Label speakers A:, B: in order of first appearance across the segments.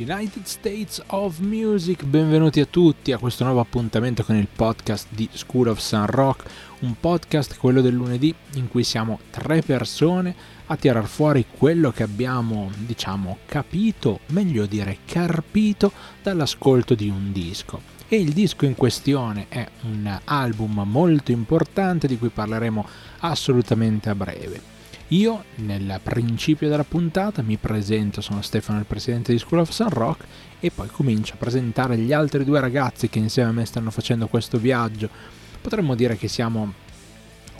A: United States of Music, benvenuti a tutti a questo nuovo appuntamento con il podcast di School of Sun Rock, un podcast, quello del lunedì, in cui siamo tre persone a tirar fuori quello che abbiamo, diciamo, capito, meglio dire carpito, dall'ascolto di un disco. E il disco in questione è un album molto importante di cui parleremo assolutamente a breve. Io, nel principio della puntata, mi presento, sono Stefano, il presidente di School of Sun Rock, e poi comincio a presentare gli altri due ragazzi che insieme a me stanno facendo questo viaggio. Potremmo dire che siamo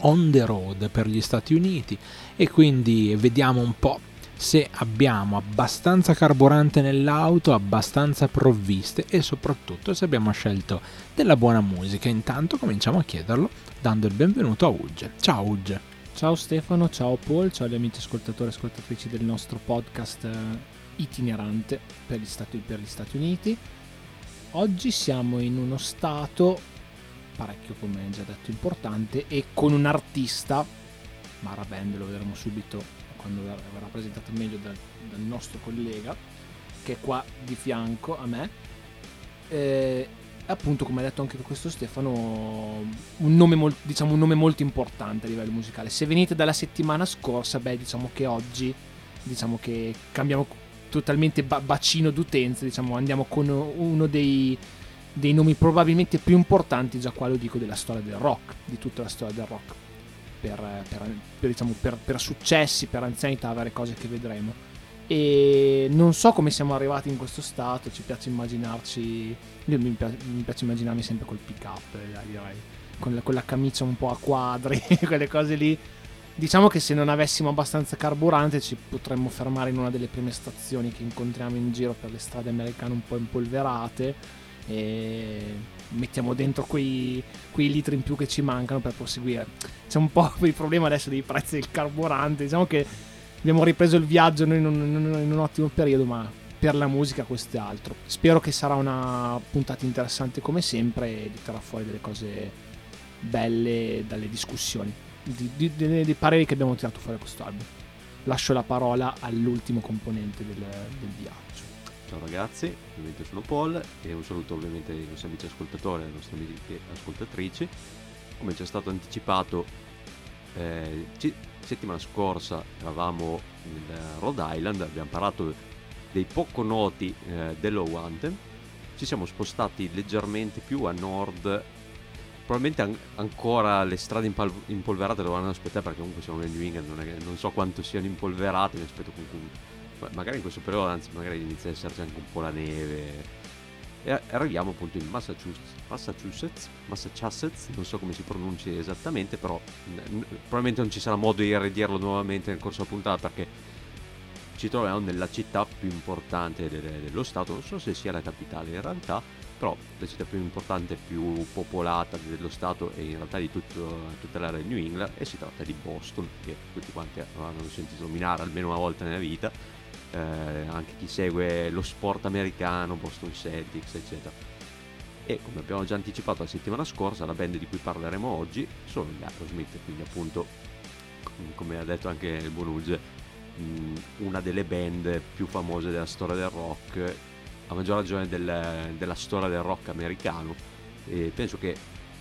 A: on the road per gli Stati Uniti e quindi vediamo un po' se abbiamo abbastanza carburante nell'auto, abbastanza provviste e soprattutto se abbiamo scelto della buona musica. Intanto cominciamo a chiederlo dando il benvenuto a Ugge. Ciao Ugge.
B: Ciao Stefano, ciao Paul, ciao gli amici ascoltatori e ascoltatrici del nostro podcast eh, itinerante per gli, Stati, per gli Stati Uniti. Oggi siamo in uno stato parecchio, come già detto, importante e con un artista, Mara Band, lo vedremo subito quando verrà presentato meglio dal, dal nostro collega, che è qua di fianco a me. Eh, appunto come ha detto anche questo Stefano un nome, molt, diciamo, un nome molto importante a livello musicale. Se venite dalla settimana scorsa beh diciamo che oggi diciamo che cambiamo totalmente ba- bacino d'utenza diciamo andiamo con uno dei, dei nomi probabilmente più importanti già qua lo dico della storia del rock di tutta la storia del rock. Per, per, per, diciamo, per successi per anzianità varie cose che vedremo. E non so come siamo arrivati in questo stato, ci piace immaginarci, io mi piace, mi piace immaginarmi sempre col pick up, direi, con la, con la camicia un po' a quadri, quelle cose lì. Diciamo che se non avessimo abbastanza carburante ci potremmo fermare in una delle prime stazioni che incontriamo in giro per le strade americane un po' impolverate e mettiamo dentro quei, quei litri in più che ci mancano per proseguire. C'è un po' il problema adesso dei prezzi del carburante, diciamo che abbiamo ripreso il viaggio in un, in un ottimo periodo, ma per la musica questo è altro. Spero che sarà una puntata interessante come sempre e di fuori delle cose belle dalle discussioni, di, di, di, dei pareri che abbiamo tirato fuori da questo album. Lascio la parola all'ultimo componente del, del viaggio.
C: Ciao ragazzi, ovviamente sono Paul e un saluto ovviamente ai nostri amici ascoltatori e alle nostre amiche ascoltatrici. Come ci è stato anticipato, eh, ci, settimana scorsa eravamo in Rhode Island, abbiamo parlato dei poco noti eh, dello Anthem, ci siamo spostati leggermente più a nord, probabilmente an- ancora le strade impal- impolverate dovranno aspettare perché comunque siamo nel New England, non, è, non so quanto siano impolverate, mi aspetto comunque, magari in questo periodo anzi magari inizia ad esserci anche un po' la neve. E arriviamo appunto in Massachusetts, Massachusetts, Massachusetts, non so come si pronunci esattamente, però n- probabilmente non ci sarà modo di ridirlo nuovamente nel corso della puntata perché ci troviamo nella città più importante de- dello Stato, non so se sia la capitale in realtà, però la città più importante, più popolata dello Stato e in realtà di tutto, tutta l'area di New England e si tratta di Boston, che tutti quanti avranno sentito nominare almeno una volta nella vita eh, anche chi segue lo sport americano, Boston Celtics, eccetera. E come abbiamo già anticipato la settimana scorsa, la band di cui parleremo oggi sono gli Aerosmith, quindi appunto, come ha detto anche il buon Uge, una delle band più famose della storia del rock, a maggior ragione del, della storia del rock americano. E penso che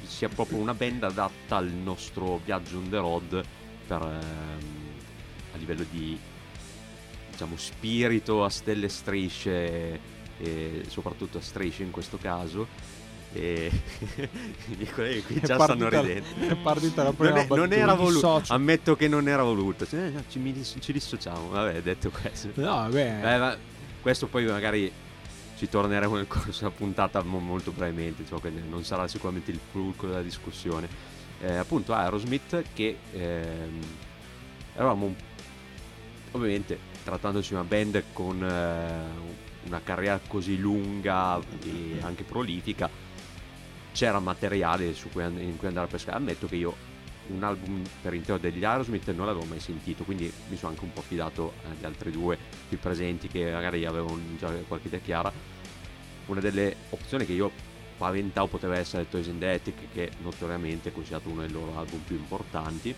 C: sia proprio una band adatta al nostro viaggio on the road per, ehm, a livello di diciamo, spirito a stelle e strisce e soprattutto a strisce in questo caso e i miei colleghi qui già stanno ridendo. non, è, non era voluto. ammetto che non era voluto. Cioè, no, ci, ci, dissociamo. Vabbè detto questo.
A: No vabbè.
C: Eh, ma questo poi magari ci torneremo nel corso della puntata molto brevemente cioè, non sarà sicuramente il fulcro della discussione. Eh, appunto Aerosmith che ehm, eravamo un ovviamente trattandosi di una band con eh, una carriera così lunga e anche prolifica, c'era materiale cui, in cui andare a pescare. Ammetto che io un album per intero degli Aerosmith non l'avevo mai sentito, quindi mi sono anche un po' fidato agli altri due qui presenti che magari avevano già qualche idea chiara. Una delle opzioni che io paventavo poteva essere Toys and Ethic, che notoriamente è considerato uno dei loro album più importanti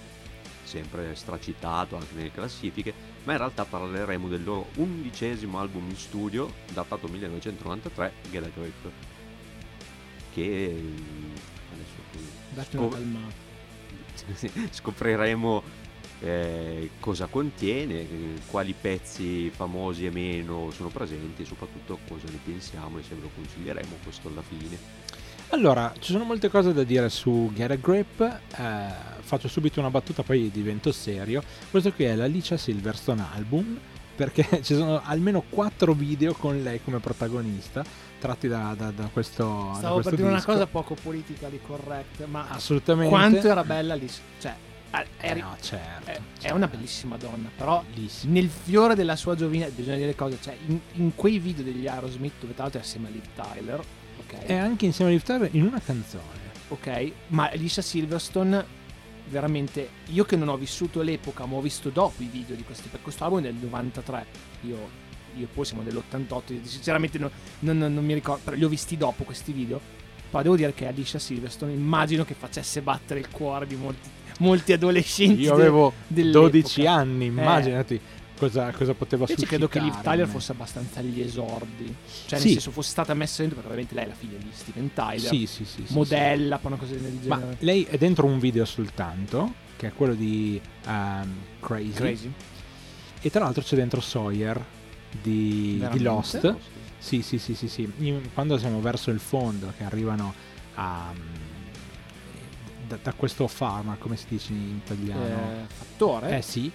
C: sempre stracitato anche nelle classifiche, ma in realtà parleremo del loro undicesimo album in studio, datato 1993, Get a Grip, che adesso scop- scopriremo eh, cosa contiene, quali pezzi famosi e meno sono presenti e soprattutto cosa ne pensiamo e se ve lo consiglieremo questo alla fine.
A: Allora, ci sono molte cose da dire su Get a Grip. eh, faccio subito una battuta, poi divento serio. Questo qui è l'Alicia Silverstone album. Perché ci sono almeno quattro video con lei come protagonista, tratti da, da- da questo. da
B: Stavo
A: questo
B: per dire una
A: disco.
B: cosa poco politically correct, ma
A: Assolutamente.
B: quanto era bella lì. Cioè, è,
A: Eh no, certo.
B: è- è
A: certo.
B: una bellissima donna, però
A: Bellissima.
B: nel fiore della sua giovinezza bisogna dire le cose, cioè in, in quei video degli Aerosmith dove tra l'altro è assieme a Liv Tyler, ok?
A: E anche insieme a Liv Tyler in una canzone.
B: ok, ma Alicia Silverstone veramente io che non ho vissuto l'epoca, ma ho visto dopo i video di questo, per questo album è del 93. Io, io poi siamo dell'88, sinceramente non, non- non- mi ricordo, però li ho visti dopo questi video. Però devo dire che Alicia Silverstone immagino che facesse battere il cuore di molti, molti adolescenti.
A: Io
B: de-
A: avevo
B: dell'epoca.
A: 12 anni, immaginati cosa, cosa poteva
B: Invece
A: suscitare.
B: credo che Liv Tyler fosse abbastanza agli esordi. Cioè,
A: Sì.
B: nel senso, fosse stata messa dentro, perché ovviamente lei è la figlia di Steven Tyler.
A: Sì, sì, sì. sì,
B: modella, poi una cosa del
A: sì. Ma
B: genere.
A: lei è dentro un video soltanto, che è quello di um, Crazy.
B: Crazy.
A: E tra l'altro c'è dentro Sawyer di, di
B: Veramente?
A: Lost. Sì, sì, sì, sì, sì. In- Quando siamo verso il fondo, che arrivano a... Da, da questo farmer, come si dice in italiano?
B: Eh, fattore?
A: Eh, sì,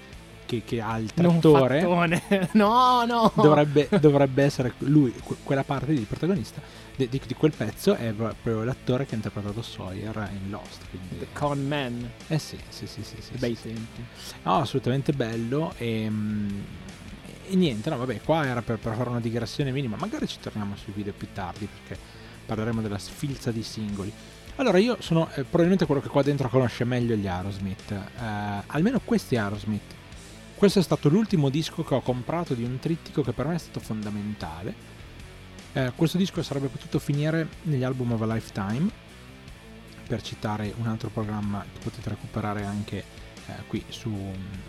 A: che, che ha il trattore.
B: no, no.
A: dovrebbe, dovrebbe essere lui, que- quella parte di protagonista di, di- di quel pezzo è proprio l'attore che ha interpretato Sawyer in Lost. Quindi,
B: The Con Man.
A: eh sì, sì, sì, sì, sì,
B: Bei
A: sì.
B: tempi.
A: No, assolutamente bello e, mm, e niente, no vabbè, qua era per, per fare una digressione minima, magari ci torniamo sui video più tardi perché parleremo della sfilza di singoli. Allora io sono eh, probabilmente quello che qua dentro conosce meglio gli Aerosmith, eh, almeno questi Aerosmith. Questo è stato l'ultimo disco che ho comprato di un trittico che per me è stato fondamentale. Eh, questo disco sarebbe potuto finire negli album of a Lifetime, per citare un altro programma che potete recuperare anche eh, qui su,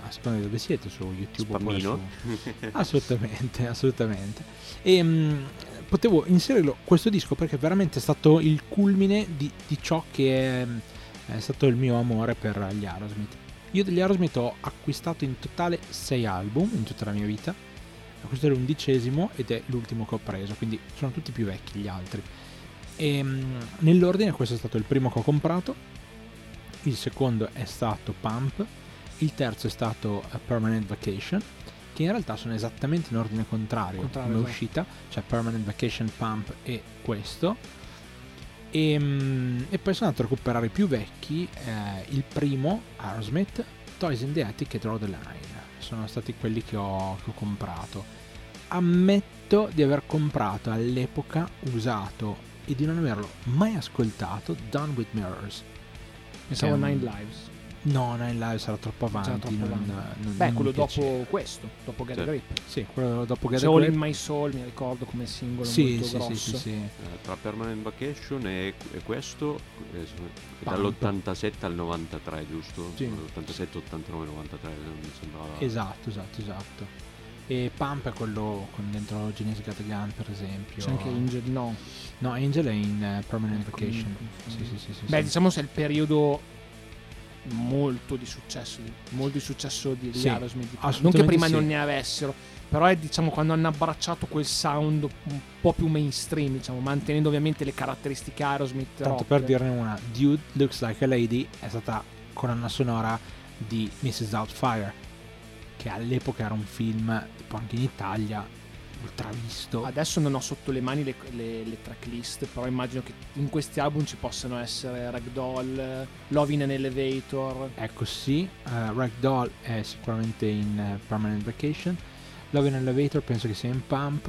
A: a seconda di dove siete, su YouTube
C: Spammino.
A: su, Assolutamente, assolutamente. E mh, potevo inserirlo questo disco perché è veramente stato il culmine di, di ciò che è, è stato il mio amore per gli Aerosmith. Io degli Aerosmith ho acquistato in totale 6 album in tutta la mia vita. Questo è l'undicesimo ed è l'ultimo che ho preso, quindi sono tutti più vecchi gli altri. E mh, nell'ordine questo è stato il primo che ho comprato, il secondo è stato Pump, il terzo è stato A Permanent Vacation, che in realtà sono esattamente in ordine contrario,
B: Contrario,
A: come
B: esatto.
A: uscita, cioè Permanent Vacation, Pump e questo. E, mm, e poi sono andato a recuperare i più vecchi, eh, il primo, Aerosmith, Toys in the Attic e Draw the Line, sono stati quelli che ho, che ho comprato. Ammetto di aver comprato all'epoca, usato e di non averlo mai ascoltato Done with Mirrors.
B: Pensavo Nine Lives.
A: No, Nine Lives era troppo avanti.
B: troppo
A: non,
B: avanti.
A: non-
B: Beh,
A: non
B: quello
A: mi
B: dopo questo, dopo Get
C: Sì.
B: Grip.
A: Sì, quello dopo Get
B: All
A: Grip.
B: in My Soul, mi ricordo come singolo
A: Sì,
B: molto
A: sì, sì,
B: grosso.
A: sì, sì.
C: Eh, tra Permanent Vacation e, e questo eh, sono- è
A: Pump.
C: dall'87 al 93 giusto?
A: Sì.
C: 87, 89, 93 mi sembrava
A: Esatto, esatto, esatto. E Pump è quello con dentro Genesis Got a Gun, per esempio.
B: C'è anche Angel, no.
A: No, Angel è in eh, Permanent
B: Ecco,
A: Vacation. Sì, sì, sì, sì,
B: Beh,
A: sì.
B: diciamo se è il periodo molto di successo, di- molto di successo di
A: Sì,
B: Aerosmith. Non che prima
A: sì.
B: non ne avessero, però è diciamo quando hanno abbracciato quel sound un po' più mainstream, diciamo, mantenendo ovviamente le caratteristiche Aerosmith.
A: Tanto
B: rock.
A: per dirne una, Dude Looks Like a Lady è stata colonna sonora di Mrs. Doubtfire, che all'epoca era un film, tipo anche in Italia, ultravisto.
B: Adesso non ho sotto le mani le, le, le tracklist, però immagino che in questi album ci possano essere Ragdoll, Love in an Elevator.
A: Ecco sì, uh, Ragdoll è sicuramente in eh, Permanent Vacation, Love in Elevator penso che sia in Pump,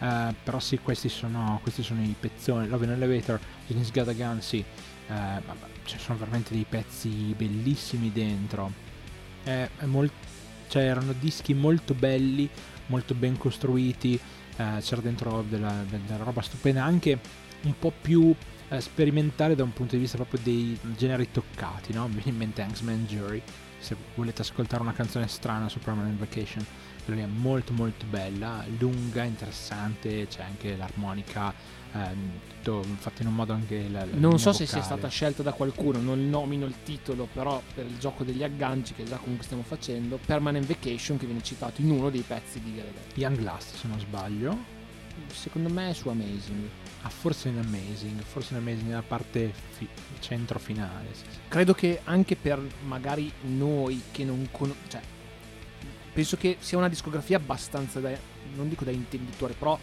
A: eh, però sì, questi sono, questi sono i pezzoni, Love in Elevator, Dennis Gun, sì, ma ci sono veramente dei pezzi bellissimi dentro, Eh, è mol- cioè erano dischi molto belli, molto ben costruiti, eh, c'era dentro della, della roba stupenda, anche un po' più eh, sperimentale da un punto di vista proprio dei generi toccati, no? Mi viene in mente Angsman Jury, se volete ascoltare una canzone strana su Permanent Vacation, quella è molto molto bella, lunga, interessante, c'è anche l'armonica, ehm, tutto fatto in un modo anche la, la
B: Non so se sia
A: vocale.
B: stata scelta da qualcuno, non nomino il titolo, però per il gioco degli agganci che già comunque stiamo facendo, Permanent Vacation che viene citato in uno dei pezzi di Gallagher.
A: Young Last se non sbaglio,
B: Secondo me è su Amazing.
A: ah, forse in Amazing, forse in Amazing nella parte fi- centro finale. sì, sì.
B: Credo che anche per magari noi che non conosciamo, cioè, penso che sia una discografia abbastanza da, non dico da intenditore, però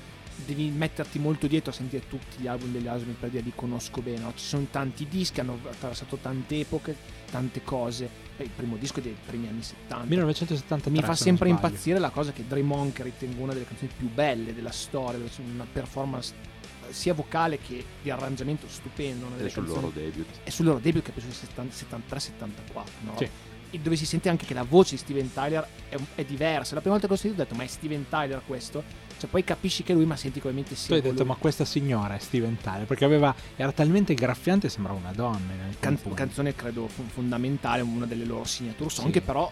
B: devi metterti molto dietro a sentire tutti gli album degli Asmi per dire li conosco bene. no? Ci sono tanti dischi, hanno attraversato tante epoche, tante cose. Beh, il primo disco è dei primi anni 70.
A: 1973
B: Mi fa
A: se
B: sempre impazzire la cosa che Dre Monk ritengo una delle canzoni più belle della storia, dove c'è una performance eh, sia vocale che di arrangiamento stupendo. Una
C: È
B: delle
C: sul
B: canzoni
C: loro debut.
B: è sul loro debut che penso sia 73-74, no?
A: Sì.
B: E dove si sente anche che la voce di Steven Tyler è, è diversa. La prima volta che l'ho sentito ho detto, ma è Steven Tyler questo? Cioè, poi capisci che lui, ma senti che ovviamente sì.
A: Tu hai detto, ma questa signora è Steven Tyler, perché aveva, era talmente graffiante sembrava una donna.
B: Can- canzone credo fondamentale, una delle loro signature song,
A: Sì.
B: che però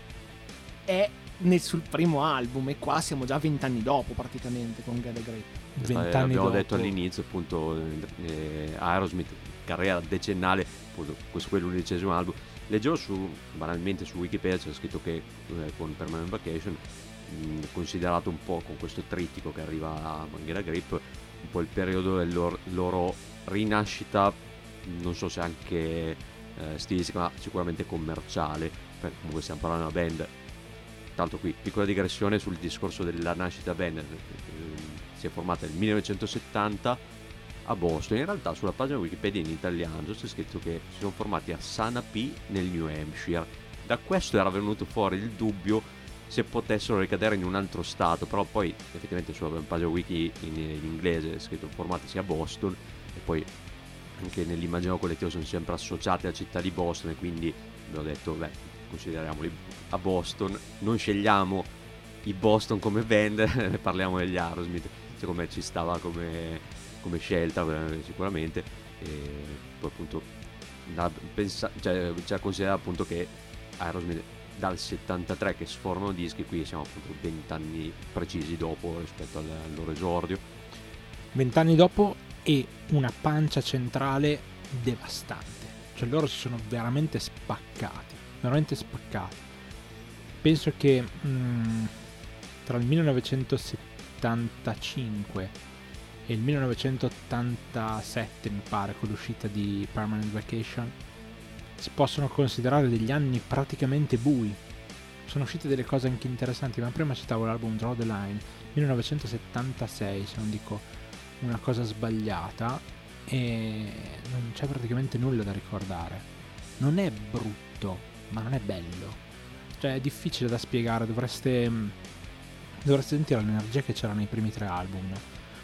B: è nel, sul primo album e qua siamo già vent'anni dopo praticamente con Get a Grip.
C: Eh,
A: Vent'anni
C: abbiamo
A: dopo.
C: detto all'inizio appunto eh, Aerosmith carriera decennale appunto questo è l'undicesimo album leggevo su banalmente su Wikipedia c'è scritto che eh, con Permanent Vacation mh, considerato un po' con questo trittico che arriva a Manghera Grip un po' il periodo del loro, loro rinascita non so se anche eh, stilistica ma sicuramente commerciale perché comunque stiamo parlando di una band. Tanto qui piccola digressione sul discorso della nascita band eh, si è formata nel 1970 a Boston. In realtà sulla pagina Wikipedia in italiano c'è scritto che si sono formati a Sanapee nel New Hampshire. Da questo era venuto fuori il dubbio se potessero ricadere in un altro stato però poi effettivamente sulla pagina wiki in, in inglese è scritto formatisi a Boston e poi anche nell'immaginario collettivo sono sempre associati alla città di Boston e quindi abbiamo detto beh consideriamoli a Boston. Non scegliamo i Boston come band ne parliamo degli Aerosmith secondo me ci stava come, come scelta eh, sicuramente e poi appunto da pensa- cioè, da considerare appunto che Aerosmith dal 73 che sformano dischi qui siamo appunto 20 anni precisi dopo rispetto al, al loro esordio
A: Vent'anni dopo e una pancia centrale devastante. Cioè loro si sono veramente spaccati, veramente spaccati. Penso che mm, tra il 1975 il 1987 mi pare con l'uscita di Permanent Vacation si possono considerare degli anni praticamente bui. Sono uscite delle cose anche interessanti, ma prima citavo l'album Draw the Line 1976, se non dico una cosa sbagliata e non c'è praticamente nulla da ricordare. Non è brutto, ma non è bello. Cioè è difficile da spiegare, dovreste mm, dovreste sentire l'energia che c'era nei primi tre album.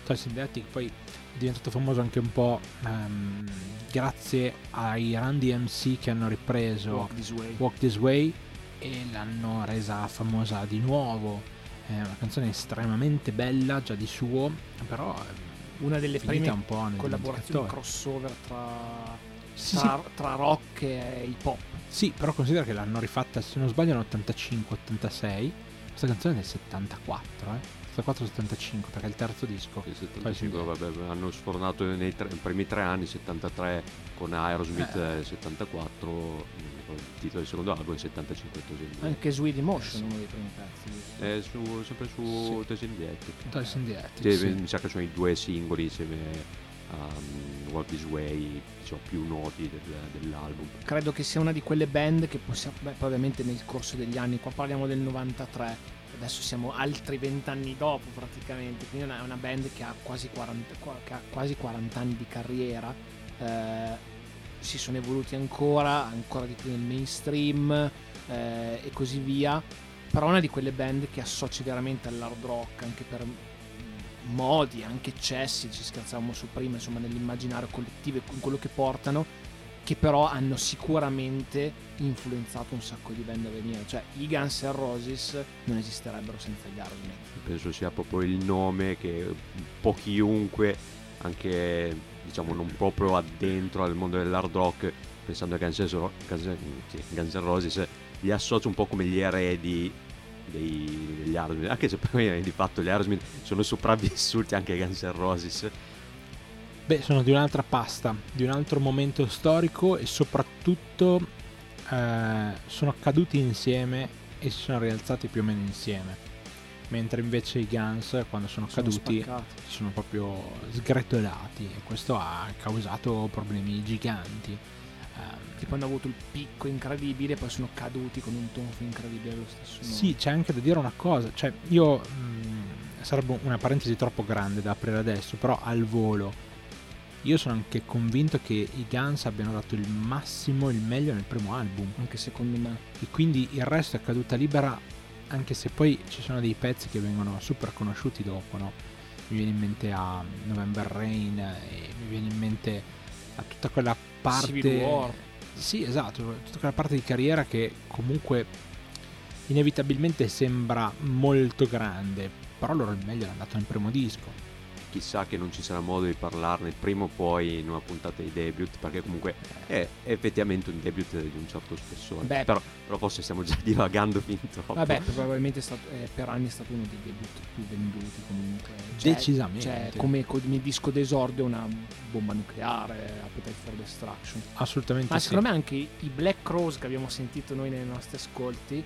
A: Toy Synthetic poi è diventato famoso anche un po' ehm, grazie ai Run DMC che hanno ripreso
B: Walk This Way.
A: Walk This Way e l'hanno resa famosa di nuovo. È una canzone estremamente bella già di suo, però ehm,
B: Una delle prime
A: un po' nel
B: collaborazioni crossover tra,
A: Sì,
B: tra, tra rock e hip hop.
A: Sì, però considera che l'hanno rifatta, se non sbaglio, nell'85-86. Questa canzone è del 74, eh. 74-75, perché è il terzo disco.
C: Il 75 vabbè, hanno sfornato nei tre- primi tre anni 73 con Aerosmith
A: Eh.
C: eh, 74 mm, il titolo del secondo album il 75 Tosin
B: Anche Sweet Emotion,
A: Sì.
B: uno dei primi pezzi.
C: è su, sempre su Tosin Dietti
A: Toy Synthetic,
C: Sì,
A: sì.
C: mi sa che sono i due singoli insieme a um, Walk This Way diciamo, più noti del- dell'album
B: Credo che sia una di quelle band che possiamo. Beh, ovviamente nel corso degli anni, qua parliamo del 93. Adesso siamo altri 20 anni dopo praticamente. Quindi è una, band che ha quasi 40, qua- che ha quasi 40 anni di carriera. eh, si sono evoluti ancora, ancora di più nel mainstream eh, e così via. Però è una di quelle band che associ veramente all'hard rock anche per modi, anche eccessi, ci scherzavamo su prima, insomma, nell'immaginario collettivo e con quello che portano, che però hanno sicuramente influenzato un sacco di band a venire. Cioè, i Guns N' Roses non esisterebbero senza gli Aerosmith.
C: penso sia proprio il nome che un po' chiunque anche diciamo non proprio addentro al mondo dell'hard rock, pensando a Guns N' Roses, li associo un po' come gli eredi dei- degli Aerosmith, anche se poi di fatto gli Aerosmith sono sopravvissuti anche ai Guns N' Roses.
A: Beh, sono di un'altra pasta, di un altro momento storico e soprattutto eh, sono caduti insieme e si sono rialzati più o meno insieme. Mentre invece i Guns, quando sono,
B: Sono
A: caduti,
B: spaccati.
A: si sono proprio sgretolati e questo ha causato problemi giganti. Ehm,
B: Che poi hanno avuto il picco incredibile e poi sono caduti con un tonfo incredibile allo stesso modo.
A: Sì, c'è anche da dire una cosa, cioè io mh, sarebbe una parentesi troppo grande da aprire adesso, però al volo io sono anche convinto che i Guns abbiano dato il massimo, il meglio nel primo album
B: Anche secondo me.
A: e quindi il resto è caduta libera anche se poi ci sono dei pezzi che vengono super conosciuti dopo, no? Mi viene in mente a November Rain e mi viene in mente a tutta quella parte
B: Civil War.
A: sì, esatto, tutta quella parte di carriera che comunque inevitabilmente sembra molto grande, però loro il meglio l'hanno dato nel primo disco.
C: Chissà che non ci sarà modo di parlarne prima o poi in una puntata di debut, perché comunque è effettivamente un debut di un certo spessore.
B: Beh.
C: però, però forse stiamo già divagando fin troppo.
B: Vabbè, probabilmente è stato, eh, per anni è stato uno dei debut più venduti comunque. Cioè-
A: Decisamente.
B: Cioè, come, come disco d'esordio una bomba nucleare, Appetite for Destruction.
A: Assolutamente
B: Ma
A: sì.
B: secondo me anche i Black Rose che abbiamo sentito noi nei nostri ascolti,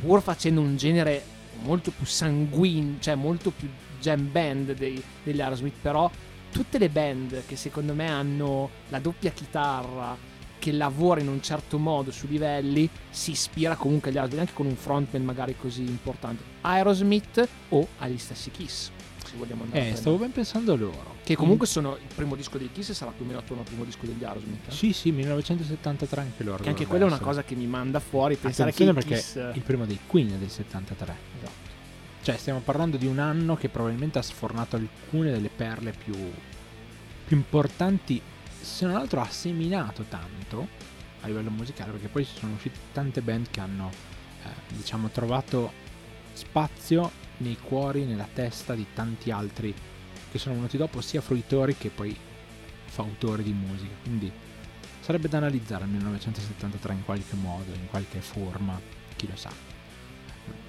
B: pur facendo un genere molto più sanguigno, cioè molto più jam band dei- degli Aerosmith, però tutte le band che secondo me hanno la doppia chitarra che lavora in un certo modo su livelli si ispira comunque agli Aerosmith anche con un frontman magari così importante Aerosmith o agli stessi Kiss se vogliamo andare
A: Eh, stavo ben pensando a loro.
B: che comunque sono il primo disco dei Kiss e sarà più o meno attorno al primo disco degli Aerosmith eh?
A: Sì, sì, 1973 anche loro.
B: Che anche quella è una cosa che mi manda fuori pensare che
A: Attenzione
B: i
A: perché
B: Kiss
A: il primo dei Queen è del 73.
B: Esatto.
A: Cioè, stiamo parlando di un anno che probabilmente ha sfornato alcune delle perle più, più importanti, se non altro ha seminato tanto a livello musicale, perché poi ci sono uscite tante band che hanno, eh, diciamo, trovato spazio nei cuori, nella testa di tanti altri che sono venuti dopo, sia fruitori che poi fautori di musica. Quindi sarebbe da analizzare il 1973 in qualche modo, in qualche forma, chi lo sa.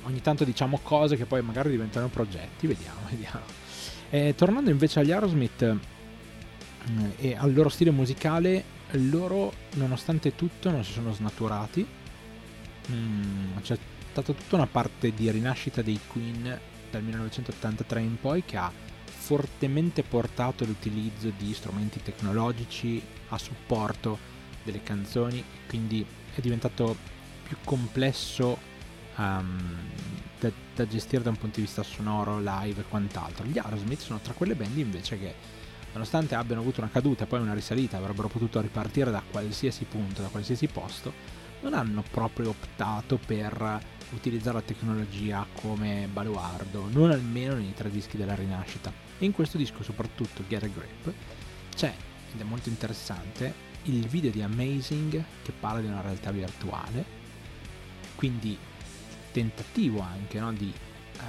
A: Ogni tanto diciamo cose che poi magari diventano progetti, vediamo, vediamo. Eh, tornando invece agli Aerosmith eh, e al loro stile musicale, loro nonostante tutto non si sono snaturati. Mm, c'è stata tutta una parte di rinascita dei Queen dal 1983 in poi che ha fortemente portato l'utilizzo di strumenti tecnologici a supporto delle canzoni, quindi è diventato più complesso ehm, da, da gestire da un punto di vista sonoro, live e quant'altro. Gli Aerosmith sono tra quelle band invece che nonostante abbiano avuto una caduta e poi una risalita, avrebbero potuto ripartire da qualsiasi punto, da qualsiasi posto, non hanno proprio optato per utilizzare la tecnologia come baluardo, non almeno nei tre dischi della rinascita. E in questo disco, soprattutto Get a Grip, c'è, ed è molto interessante, il video di Amazing che parla di una realtà virtuale, quindi tentativo anche no, di eh,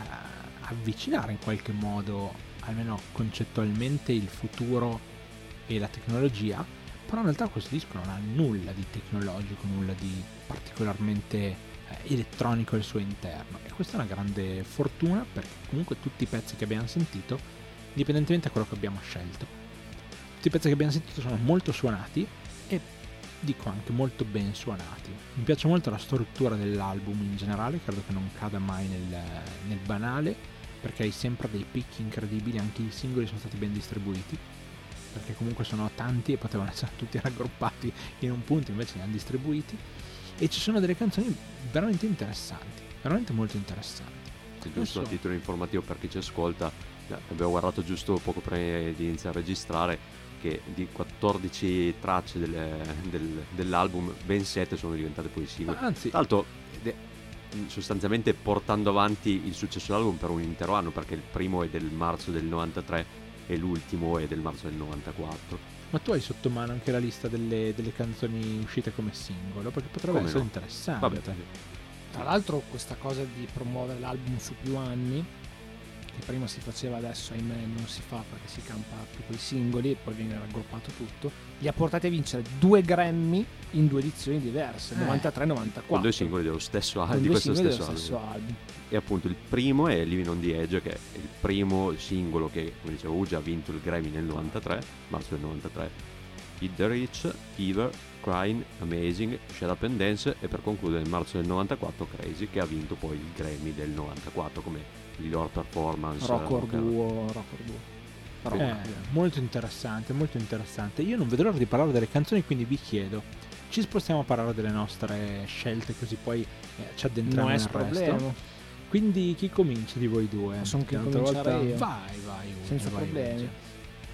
A: avvicinare in qualche modo, almeno concettualmente, il futuro e la tecnologia, però in realtà questo disco non ha nulla di tecnologico, nulla di particolarmente eh, elettronico al suo interno. E questa è una grande fortuna perché comunque tutti i pezzi che abbiamo sentito, indipendentemente da quello che abbiamo scelto, tutti i pezzi che abbiamo sentito sono molto suonati e dico anche molto ben suonati. Mi piace molto la struttura dell'album in generale, credo che non cada mai nel, nel banale perché hai sempre dei picchi incredibili, anche i singoli sono stati ben distribuiti perché comunque sono tanti e potevano essere tutti raggruppati in un punto, invece li hanno distribuiti. E ci sono delle canzoni veramente interessanti, veramente molto interessanti.
C: Sì, giusto a
A: so.
C: titolo informativo per chi ci ascolta, eh, abbiamo guardato giusto poco prima di iniziare a registrare che di 14 tracce del- del- dell'album ben 7 sono diventate poi singoli.
A: Anzi,
C: Tra l'altro, sostanzialmente portando avanti il successo dell'album per un intero anno, perché il primo è del marzo del 93 e l'ultimo è del marzo del 94.
A: ma tu hai sotto mano anche la lista delle, delle canzoni uscite come singolo, perché potrebbe
C: Come
A: essere
C: no?
A: interessante.
C: Vabbè,
B: Tra l'altro questa cosa di promuovere l'album su più anni che prima si faceva adesso ahimè non si fa perché si campa più con i singoli e poi viene raggruppato tutto, li ha portati a vincere due Grammy in due edizioni diverse,
A: Eh.
B: 93 e 94.
C: Con due singoli dello stesso album, di questo stesso album.
B: stesso album.
C: E appunto il primo è Living on the Edge, che è il primo singolo che, come dicevo, Uge ha vinto il Grammy nel 93, marzo del 93. Hit the Rich, Fever, Crying, Amazing, Shut Up and Dance e per concludere nel marzo del 94 Crazy, che ha vinto poi il Grammy del 94 come miglior performance.
B: Rock. Duo, Rock or Duo.
A: Eh, molto interessante, molto interessante. Io non vedo l'ora di parlare delle canzoni, quindi vi chiedo, ci spostiamo a parlare delle nostre scelte così poi eh, ci addentriamo
B: non è
A: nel
B: problema,
A: resto. Quindi chi comincia di voi due?
B: Sono cominciare
A: volta-
B: io.
A: Vai, vai. Uge,
B: senza
A: vai,
B: problemi.
A: Uge.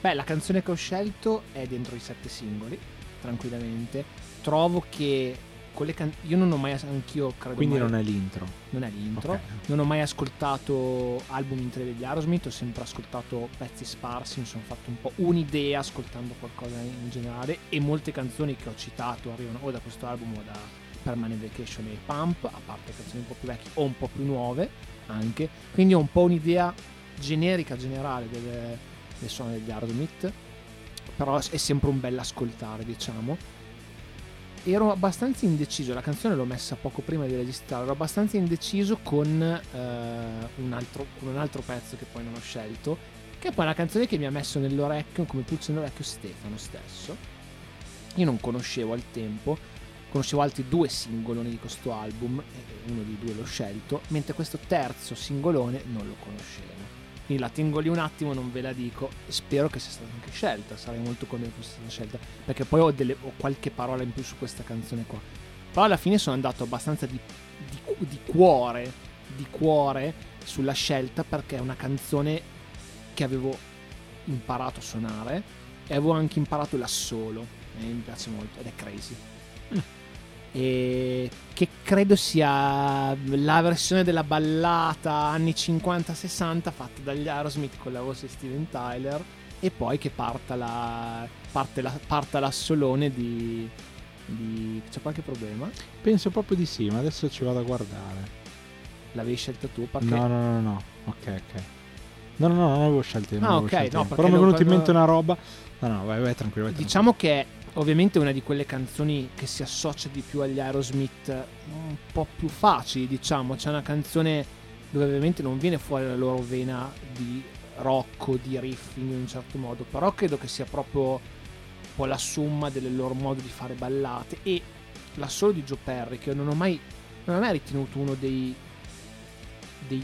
B: Beh, la canzone che ho scelto è dentro i sette singoli, tranquillamente. Trovo che con le io non ho mai anch'io credo
A: Quindi
B: mai-
A: non è l'intro.
B: non è l'intro.
A: Ok.
B: Non ho mai ascoltato album interi degli Aerosmith, ho sempre ascoltato pezzi sparsi, mi sono fatto un po' un'idea ascoltando qualcosa in generale e molte canzoni che ho citato arrivano o da questo album o da Permanent Vacation e Pump, a parte canzoni un po' più vecchie o un po' più nuove anche. Quindi ho un po' un'idea generica, generale del, del suono degli Aerosmith, però è sempre un bel ascoltare, diciamo ero abbastanza indeciso, la canzone l'ho messa poco prima di registrare, ero abbastanza indeciso con, eh, un, altro, con un altro pezzo che poi non ho scelto, che è poi una canzone che mi ha messo nell'orecchio, come pulce nell'orecchio Stefano stesso. Io non conoscevo al tempo, conoscevo altri due singoloni di questo album, e uno dei due l'ho scelto, mentre questo terzo singolone non lo conoscevo. Quindi la tengo lì un attimo, non ve la dico. Spero che sia stata anche scelta. Sarei molto contento che sia stata scelta. Perché poi ho, delle- ho qualche parola in più su questa canzone qua. Però alla fine sono andato abbastanza di, di, di cuore. Di cuore sulla scelta perché è una canzone che avevo imparato a suonare. E avevo anche imparato l'assolo. E mi piace molto. Ed è crazy. E che credo sia la versione della ballata anni 50-60 fatta dagli Aerosmith con la voce di Steven Tyler e poi che parta la, parte la, parta l'assolone di, di... c'è qualche problema?
A: Penso proprio di sì, ma adesso ci vado a guardare.
B: L'avevi scelta tu? Perché
A: No, no, no, no. Ok, ok. No, no, no, non avevo scelto
B: Ah, ok, no,
A: Però mi è venuta in mente una roba. No, no, vai, vai tranquillo. Vai
B: Diciamo che è ovviamente una di quelle canzoni che si associa di più agli Aerosmith un po' più facili, diciamo. C'è una canzone dove ovviamente non viene fuori la loro vena di rock o di riffing in un certo modo, però credo che sia proprio un po' la somma del loro modo di fare ballate e l'assolo di Joe Perry che non ho mai, non ho mai ritenuto uno dei, dei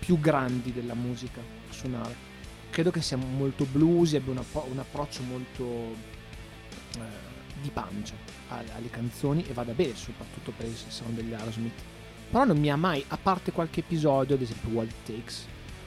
B: più grandi della musica suonare. Credo che sia molto bluesy, abbia un, appro- un approccio molto eh, di pancia a- alle canzoni e vada bene soprattutto per il sound degli Aerosmith. Però non mi ha mai, a parte qualche episodio, ad esempio It Takes,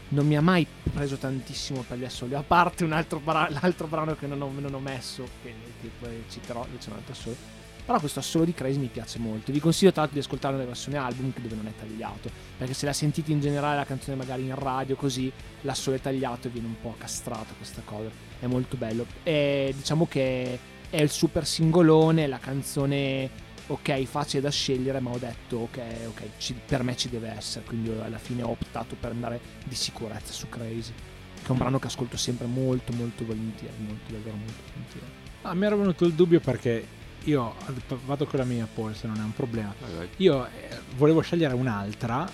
B: non mi ha mai preso tantissimo per gli assoli, a parte un altro bra- l'altro brano che non ho, non ho messo, che, che poi citerò, c'è un altro assolo. Però questo assolo di Crazy mi piace molto. Vi consiglio tra l'altro di ascoltare la versione album dove non è tagliato. Perché se la sentite in generale la canzone magari in radio così, l'assolo è tagliato e viene un po' castrata questa cosa. È molto bello. E diciamo che è il super singolone, la canzone ok, facile da scegliere, ma ho detto ok, ok, ci- per me ci deve essere. Quindi alla fine ho optato per andare di sicurezza su Crazy. Che è un brano che ascolto sempre molto, molto volentieri. Molto, davvero molto volentieri.
A: Ah, mi era venuto il dubbio perché io vado con la mia Paul se non è un problema.
C: Vai.
A: Io eh, volevo scegliere un'altra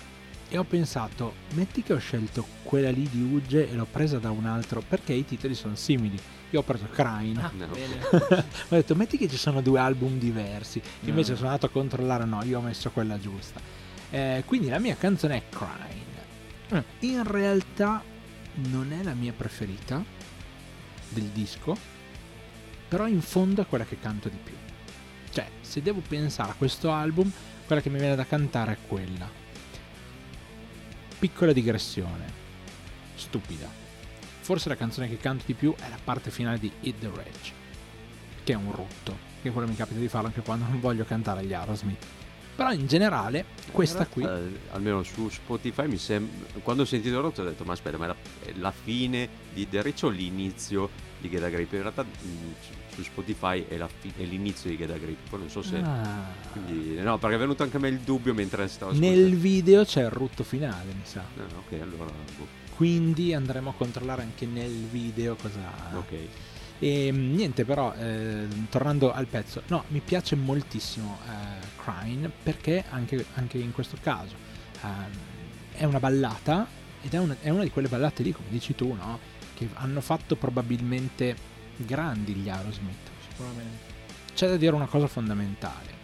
A: e ho pensato, metti che ho scelto quella lì di Uge e l'ho presa da un altro perché i titoli sono simili. Io ho preso Crane.
B: Ah,
C: No.
A: ho detto, metti che ci sono due album diversi. Invece
B: No.
A: sono andato a controllare, no, io ho messo quella giusta. Eh, quindi la mia canzone è Crane.
B: Eh.
A: In realtà non è la mia preferita del disco, però in fondo è quella che canto di più. Cioè, se devo pensare a questo album, quella che mi viene da cantare è quella. Piccola digressione, stupida. Forse la canzone che canto di più è la parte finale di Hit the Rage, che è un rutto, che quello mi capita di farlo anche quando non voglio cantare gli Aerosmith. Però in generale, questa qui...
C: Eh, almeno su Spotify mi sembra quando ho sentito il rotto ho detto ma aspetta ma è la, è la fine di The Rich o l'inizio di Get a Grip. In realtà mh, su Spotify è, fi- è l'inizio di Get a Grip. Poi non so se.
A: Ah.
C: Quindi, no, perché è venuto anche a me il dubbio mentre stavo
A: Nel video c'è il rutto finale, mi sa.
C: Ah, ok, allora. boh,
A: Quindi andremo a controllare anche nel video cosa.
C: ok.
A: E mm, niente, però, eh, tornando al pezzo, no, mi piace moltissimo eh, Crying perché anche, anche in questo caso ehm, è una ballata ed è, un- è una di quelle ballate lì, come dici tu, no? Che hanno fatto probabilmente grandi gli Aerosmith.
B: Sicuramente.
A: C'è da dire una cosa fondamentale.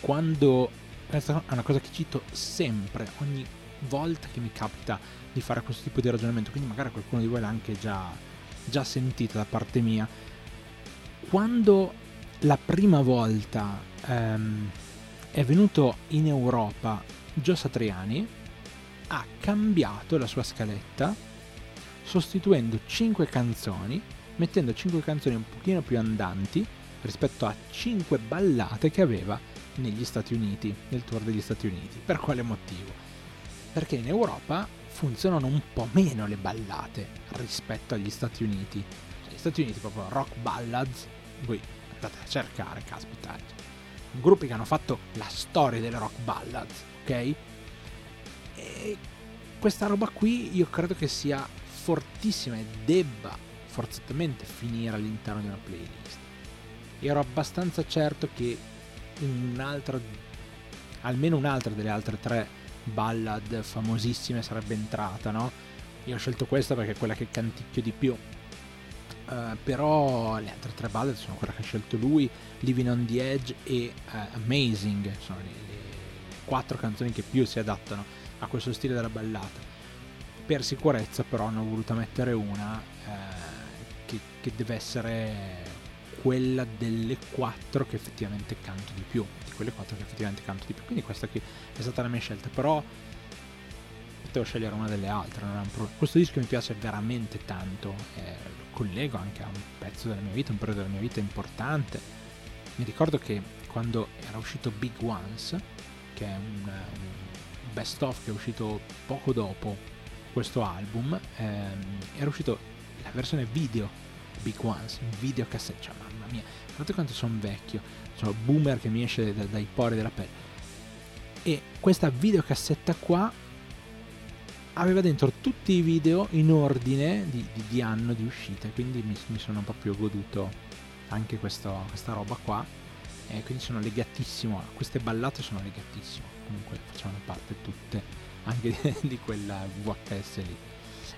A: Quando questa è una cosa che cito sempre, ogni volta che mi capita di fare questo tipo di ragionamento, quindi magari qualcuno di voi l'ha anche già, già sentito da parte mia. Quando la prima volta ehm, è venuto in Europa Gio Satriani, ha cambiato la sua scaletta sostituendo 5 canzoni, mettendo 5 canzoni un pochino più andanti rispetto a 5 ballate che aveva negli Stati Uniti, nel tour degli Stati Uniti. Per quale motivo? Perché in Europa funzionano un po' meno le ballate rispetto agli Stati Uniti. Cioè, gli Stati Uniti proprio rock ballads, voi andate a cercare, caspita, gruppi che hanno fatto la storia delle rock ballads, ok? E questa roba qui io credo che sia fortissima e debba forzatamente finire all'interno di una playlist. Ero abbastanza certo che un'altra, almeno un'altra delle altre tre ballad famosissime sarebbe entrata, no? Io ho scelto questa perché è quella che canticchio di più. Eh, però le altre tre ballad sono quella che ha scelto lui, Living on the Edge e eh, Amazing, sono le, le quattro canzoni che più si adattano a questo stile della ballata. Per sicurezza però hanno voluto mettere una eh, che, che deve essere quella delle quattro che effettivamente canto di più, quelle quattro che effettivamente canto di più. Quindi questa qui è stata la mia scelta, però potevo scegliere una delle altre, non era un problema. Questo disco mi piace veramente tanto, eh, lo collego anche a un pezzo della mia vita, un periodo della mia vita importante. Mi ricordo che quando era uscito Big Ones, che è un, un best of che è uscito poco dopo questo album, ehm, era uscito la versione video Big Ones, in video cassetta, cioè mamma mia, guardate quanto sono vecchio, sono boomer che mi esce da- dai pori della pelle. E questa videocassetta qua aveva dentro tutti i video in ordine di, di- di anno di uscita, quindi mi, mi sono proprio goduto anche questo- questa roba qua. E quindi sono legatissimo, queste ballate sono legatissimo, comunque facevano parte tutte anche di, di quella VHS lì.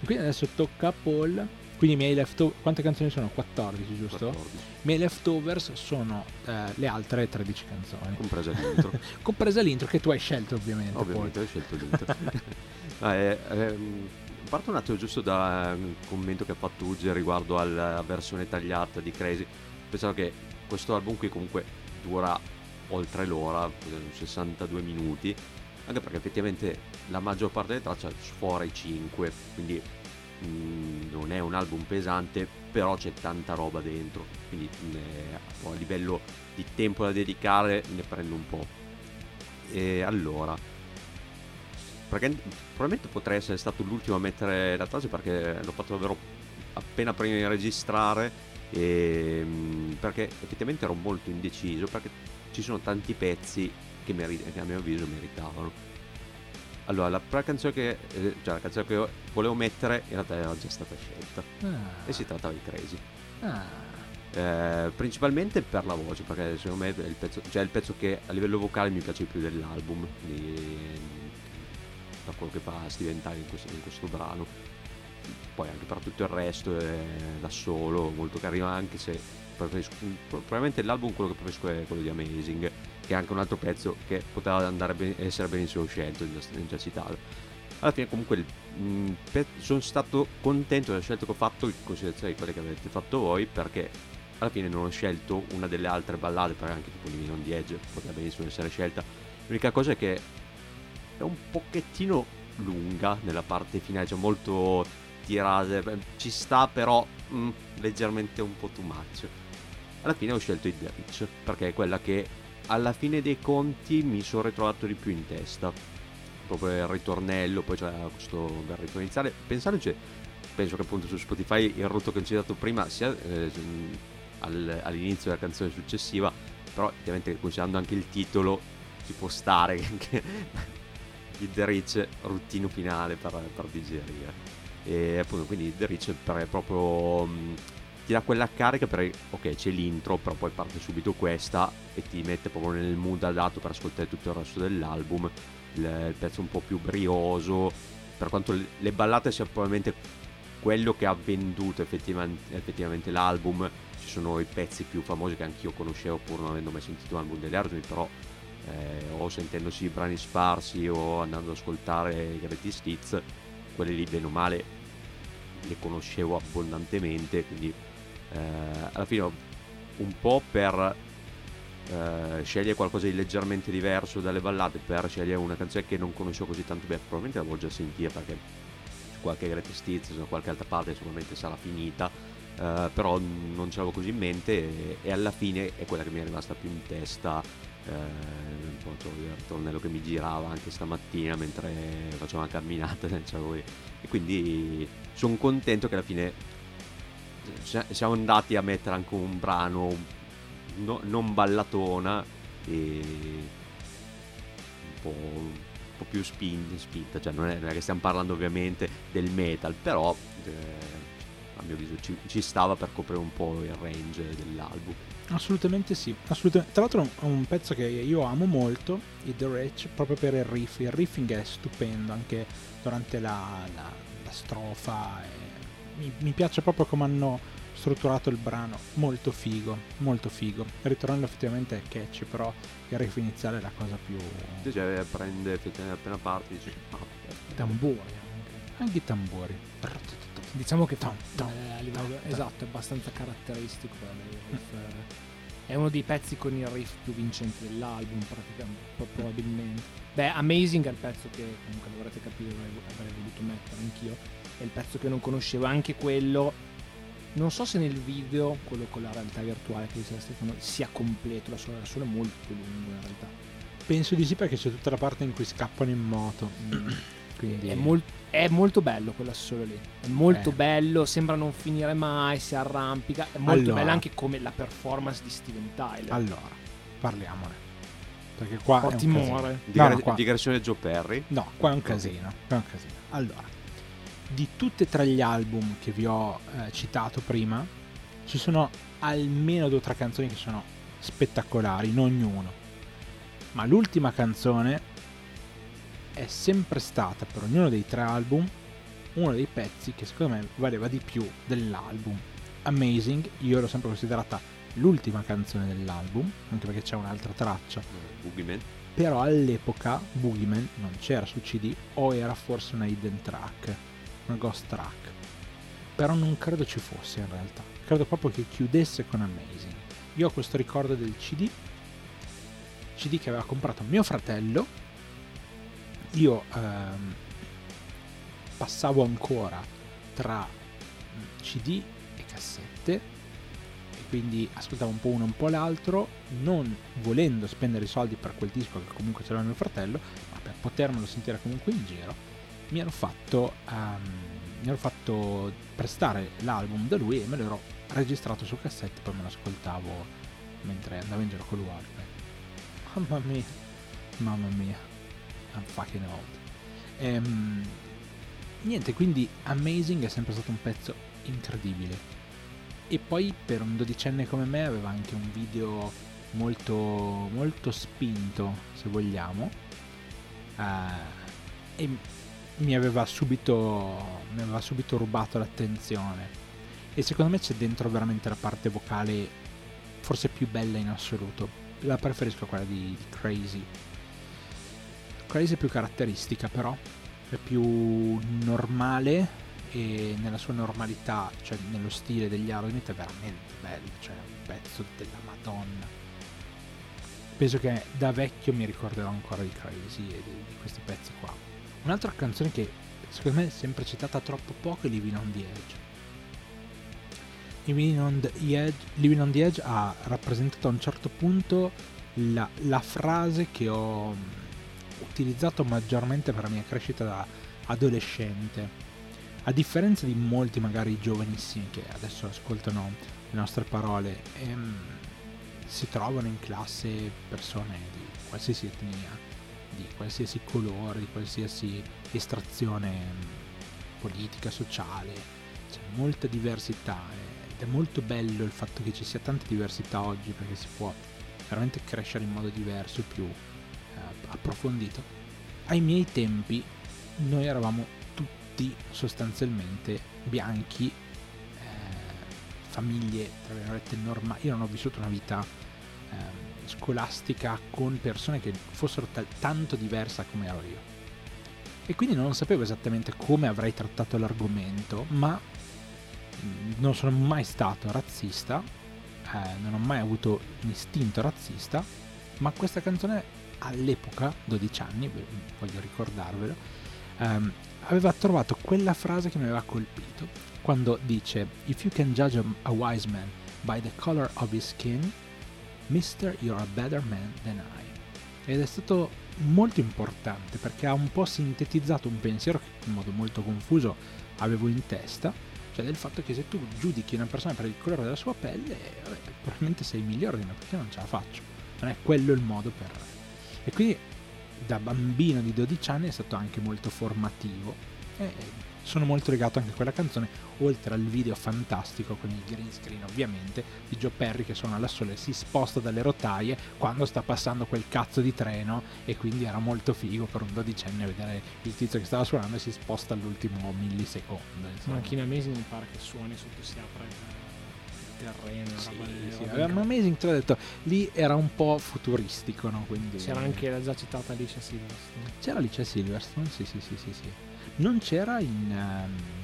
A: E quindi adesso tocca a Paul. Quindi i miei leftover. Quante canzoni sono? 14, giusto?
C: 14,
A: I miei leftovers sono eh, le altre 13 canzoni.
C: compresa l'intro.
A: Compresa l'intro che tu hai scelto, ovviamente.
C: Ovviamente ho scelto l'intro. Ah, eh, ehm, parto un attimo giusto da un commento che ha fatto Uge riguardo alla versione tagliata di Crazy. Pensavo che questo album qui comunque dura oltre l'ora, 62 minuti, anche perché effettivamente la maggior parte delle tracce sfora i 5, quindi mm, non è un album pesante, però c'è tanta roba dentro, quindi eh, a livello di tempo da dedicare ne prendo un po'. E allora, probabilmente potrei essere stato l'ultimo a mettere la traccia perché l'ho fatto davvero appena prima di registrare e, mm, perché effettivamente ero molto indeciso perché ci sono tanti pezzi che, meri- che a mio avviso meritavano allora la prima canzone che eh, cioè la canzone che volevo mettere in realtà era già stata scelta
A: Ah,
C: e si trattava di Crazy.
A: Ah,
C: Eh, principalmente per la voce perché secondo me è il pezzo, cioè il pezzo che a livello vocale mi piace più dell'album. Di- da quello che fa Steven Tyler in questo, in questo brano. Poi anche per tutto il resto è da solo molto carino anche se preferisco, probabilmente l'album quello che preferisco è quello di Amazing che è anche un altro pezzo che poteva andare ben- essere benissimo scelto già, già citato. Alla fine comunque mh, pe- sono stato contento della scelta che ho fatto in considerazione di quelle che avete fatto voi perché alla fine non ho scelto una delle altre ballate perché anche tipo Living on the Edge poteva benissimo essere scelta. L'unica cosa è che è un pochettino lunga nella parte finale cioè molto tirate beh, ci sta però mm, leggermente un po' too much. Alla fine ho scelto Hit the perché è quella che alla fine dei conti mi sono ritrovato di più in testa proprio il ritornello poi c'è questo bel ritmo iniziale pensandoci penso che appunto su Spotify il rotto che ho citato prima sia eh, al, all'inizio della canzone successiva, però ovviamente considerando anche il titolo ci può stare che il The Rich ruttino finale per, per digerire. E appunto quindi The Rich per proprio mh, ti dà quella carica per ok c'è l'intro però poi parte subito questa e ti mette proprio nel mood adatto per ascoltare tutto il resto dell'album il, il pezzo un po' più brioso. Per quanto le ballate sia probabilmente quello che ha venduto effettivamente, effettivamente, l'album ci sono i pezzi più famosi che anch'io conoscevo pur non avendo mai sentito l'album degli Aerosmith però eh, o sentendosi i brani sparsi o andando ad ascoltare i Greatest Hits quelli lì bene o male le conoscevo abbondantemente quindi eh, alla fine un po' per eh, scegliere qualcosa di leggermente diverso dalle ballate per scegliere una canzone che non conoscevo così tanto bene. Probabilmente l'avevo già sentita perché su qualche Greatest Hits su qualche altra parte sicuramente sarà finita. Eh, però non ce l'avevo così in mente e, e, alla fine è quella che mi è rimasta più in testa eh, il ritornello che mi girava anche stamattina mentre facevo una camminata e quindi sono contento che alla fine siamo andati a mettere anche un brano no, non ballatona e un po', un po più spinta, spinta. Cioè non è, non è, che stiamo parlando ovviamente del metal però eh, a mio avviso ci, ci, stava per coprire un po' il range dell'album
A: assolutamente sì assolutamente. tra l'altro è un pezzo che io amo molto i The Rich proprio per il riff il riffing è stupendo anche durante la, la, la strofa mi, mi piace proprio come hanno strutturato il brano molto figo, molto figo. Il ritornello effettivamente è catchy, però il riff iniziale è la cosa più...
C: Cioè, prende effettivamente appena parte dice...
A: Oh, tamburi anche. Anche i tamburi.
B: Diciamo che fa, tom, eh, a livello tom, esatto, è abbastanza caratteristico il riff. È uno dei pezzi con il riff più vincente dell'album, praticamente, probabilmente. Beh, Amazing è il pezzo che comunque dovrete capire, avrei voluto mettere anch'io. È il pezzo che non conoscevo, anche quello non so se nel video, quello con la realtà virtuale che diceva Stefano, sia completo, la sua versione è molto lungo in realtà.
A: Penso di sì perché c'è tutta la parte in cui scappano in moto. Mm.
B: Quindi... È, mol- è, molto bello quella solo lì. È molto eh. bello, sembra non finire mai, si arrampica. È molto allora. bella anche come la performance di Steven Tyler.
A: Allora, parliamone. Perché qua
B: Qua timore.
C: Digra- no, qua... Digressione Joe Perry.
A: No, qua è un casino. Qua è un casino. Allora, di tutti e tre gli album che vi ho eh, citato prima, ci sono almeno due o tre canzoni che sono spettacolari, in ognuno. Ma l'ultima canzone è sempre stata per ognuno dei tre album uno dei pezzi che secondo me valeva di più dell'album. Amazing, io l'ho sempre considerata l'ultima canzone dell'album, anche perché c'è un'altra traccia.
C: Boogeyman.
A: Però all'epoca Boogeyman non c'era su CD o era forse una hidden track una ghost track. Però non credo ci fosse in realtà. Credo proprio che chiudesse con Amazing. Io ho questo ricordo del CD, CD che aveva comprato mio fratello. Io ehm, passavo ancora tra CD e cassette e quindi ascoltavo un po' uno un po' l'altro, non volendo spendere i soldi per quel disco che comunque c'era mio fratello, ma per potermelo sentire comunque in giro mi hanno fatto, um, mi hanno fatto prestare l'album da lui e me l'ero registrato su cassette poi me lo ascoltavo mentre andavo in giro con lui mamma mia. Mamma mia. I'm fucking old ehm, niente quindi Amazing è sempre stato un pezzo incredibile. E poi per un dodicenne come me aveva anche un video molto molto spinto se vogliamo. Uh, e mi aveva subito, mi aveva subito rubato l'attenzione. E secondo me c'è dentro veramente la parte vocale forse più bella in assoluto. La preferisco quella di, di Crazy. Crazy è più caratteristica però, è più normale e nella sua normalità, cioè nello stile degli Aerosmith è veramente bello, cioè un pezzo della Madonna. Penso che da vecchio mi ricorderò ancora di Crazy e di, di questi pezzi qua. Un'altra canzone che secondo me è sempre citata troppo poco è Living on the Edge. Living on the Edge, Living on the Edge ha rappresentato a un certo punto la, la frase che ho utilizzato maggiormente per la mia crescita da adolescente. a differenza di molti magari giovanissimi che adesso ascoltano le nostre parole, ehm, si trovano in classe persone di qualsiasi etnia, di qualsiasi colore, di qualsiasi estrazione politica, sociale, c'è molta diversità ed è molto bello il fatto che ci sia tanta diversità oggi perché si può veramente crescere in modo diverso, più eh, approfondito. Ai miei tempi noi eravamo tutti sostanzialmente bianchi, eh, famiglie tra virgolette normali. Io non ho vissuto una vita eh, scolastica con persone che fossero t- tanto diverse come ero io. E quindi non sapevo esattamente come avrei trattato l'argomento, ma mm, non sono mai stato razzista, eh, non ho mai avuto un istinto razzista, ma questa canzone all'epoca, 12 anni, voglio ricordarvelo, ehm, aveva trovato quella frase che mi aveva colpito quando dice If you can judge a wise man by the color of his skin, Mister, you're a better man than I. Ed è stato molto importante perché ha un po' sintetizzato un pensiero che in modo molto confuso avevo in testa, cioè del fatto che se tu giudichi una persona per il colore della sua pelle, vabbè, probabilmente sei migliore di me perché non ce la faccio. Non è quello il modo per... E quindi da bambino di 12 anni è stato anche molto formativo. E sono molto legato anche a quella canzone, oltre al video fantastico con il green screen ovviamente di Joe Perry che suona la sole e si sposta dalle rotaie quando sta passando quel cazzo di treno e quindi era molto figo per un dodicenne vedere il tizio che stava suonando e si sposta all'ultimo millisecondo.
B: Insomma. Macchina Amazing mi pare che suoni sotto si apre il terreno.
A: Sì, sì, roba Amazing te l'ho detto, lì era un po' futuristico, no? Quindi...
B: C'era anche la già citata Alicia Silverstone.
A: C'era Alicia Silverstone, sì sì sì sì. sì. Non c'era in... Um,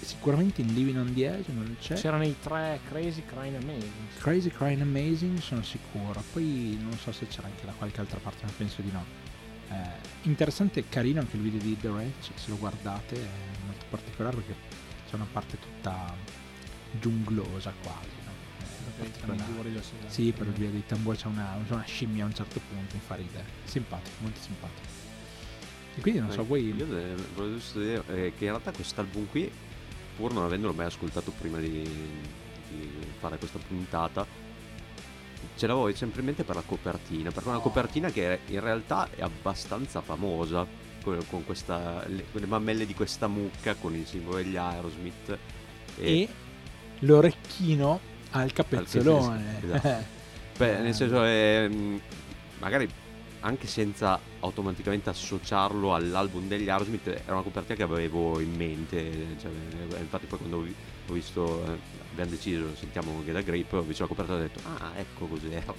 A: sicuramente in Living on the Edge non c'è.
B: C'erano i tre Crazy Crying Amazing.
A: Crazy Crying Amazing sono sicuro. Poi non so se c'era anche da qualche altra parte, ma penso di no. Eh, interessante e carino anche il video di The Ranch, se lo guardate è molto particolare perché c'è una parte tutta giunglosa quasi. No?
B: Eh, tamburi,
A: sì, per il via dei tamburi c'è una, una scimmia a un certo punto, mi fa ridere. Simpatico, molto simpatico. E quindi non so, voi...
C: Io volevo giusto dire eh, che in realtà quest'album qui, pur non avendolo mai ascoltato prima di, di fare questa puntata, ce l'avevo sempre in mente per la copertina, perché è una copertina che in realtà è abbastanza famosa, con, con questa, le, con le mammelle di questa mucca, con il simbolo degli Aerosmith.
A: E, e l'orecchino al capezzolone.
C: Esatto. Beh, nel senso, è, magari anche senza automaticamente associarlo all'album degli Aerosmith era una copertina che avevo in mente cioè, infatti poi quando ho visto eh, abbiamo deciso sentiamo che da Grip ho visto la copertina e ho detto ah ecco cos'era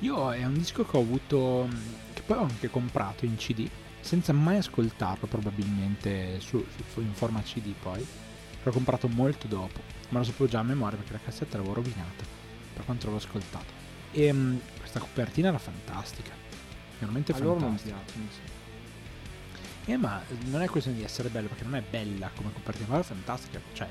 A: io è un disco che ho avuto che poi ho anche comprato in cd senza mai ascoltarlo probabilmente su, su, in forma cd poi. L'ho comprato molto dopo ma lo sapevo già a memoria perché la cassetta l'avevo rovinata per quanto l'avevo ascoltato. E questa copertina era fantastica veramente
B: allora
A: fantastica.
B: Non piace,
A: eh, ma non è questione di essere bello perché non è bella come copertina, ma è fantastica. Cioè,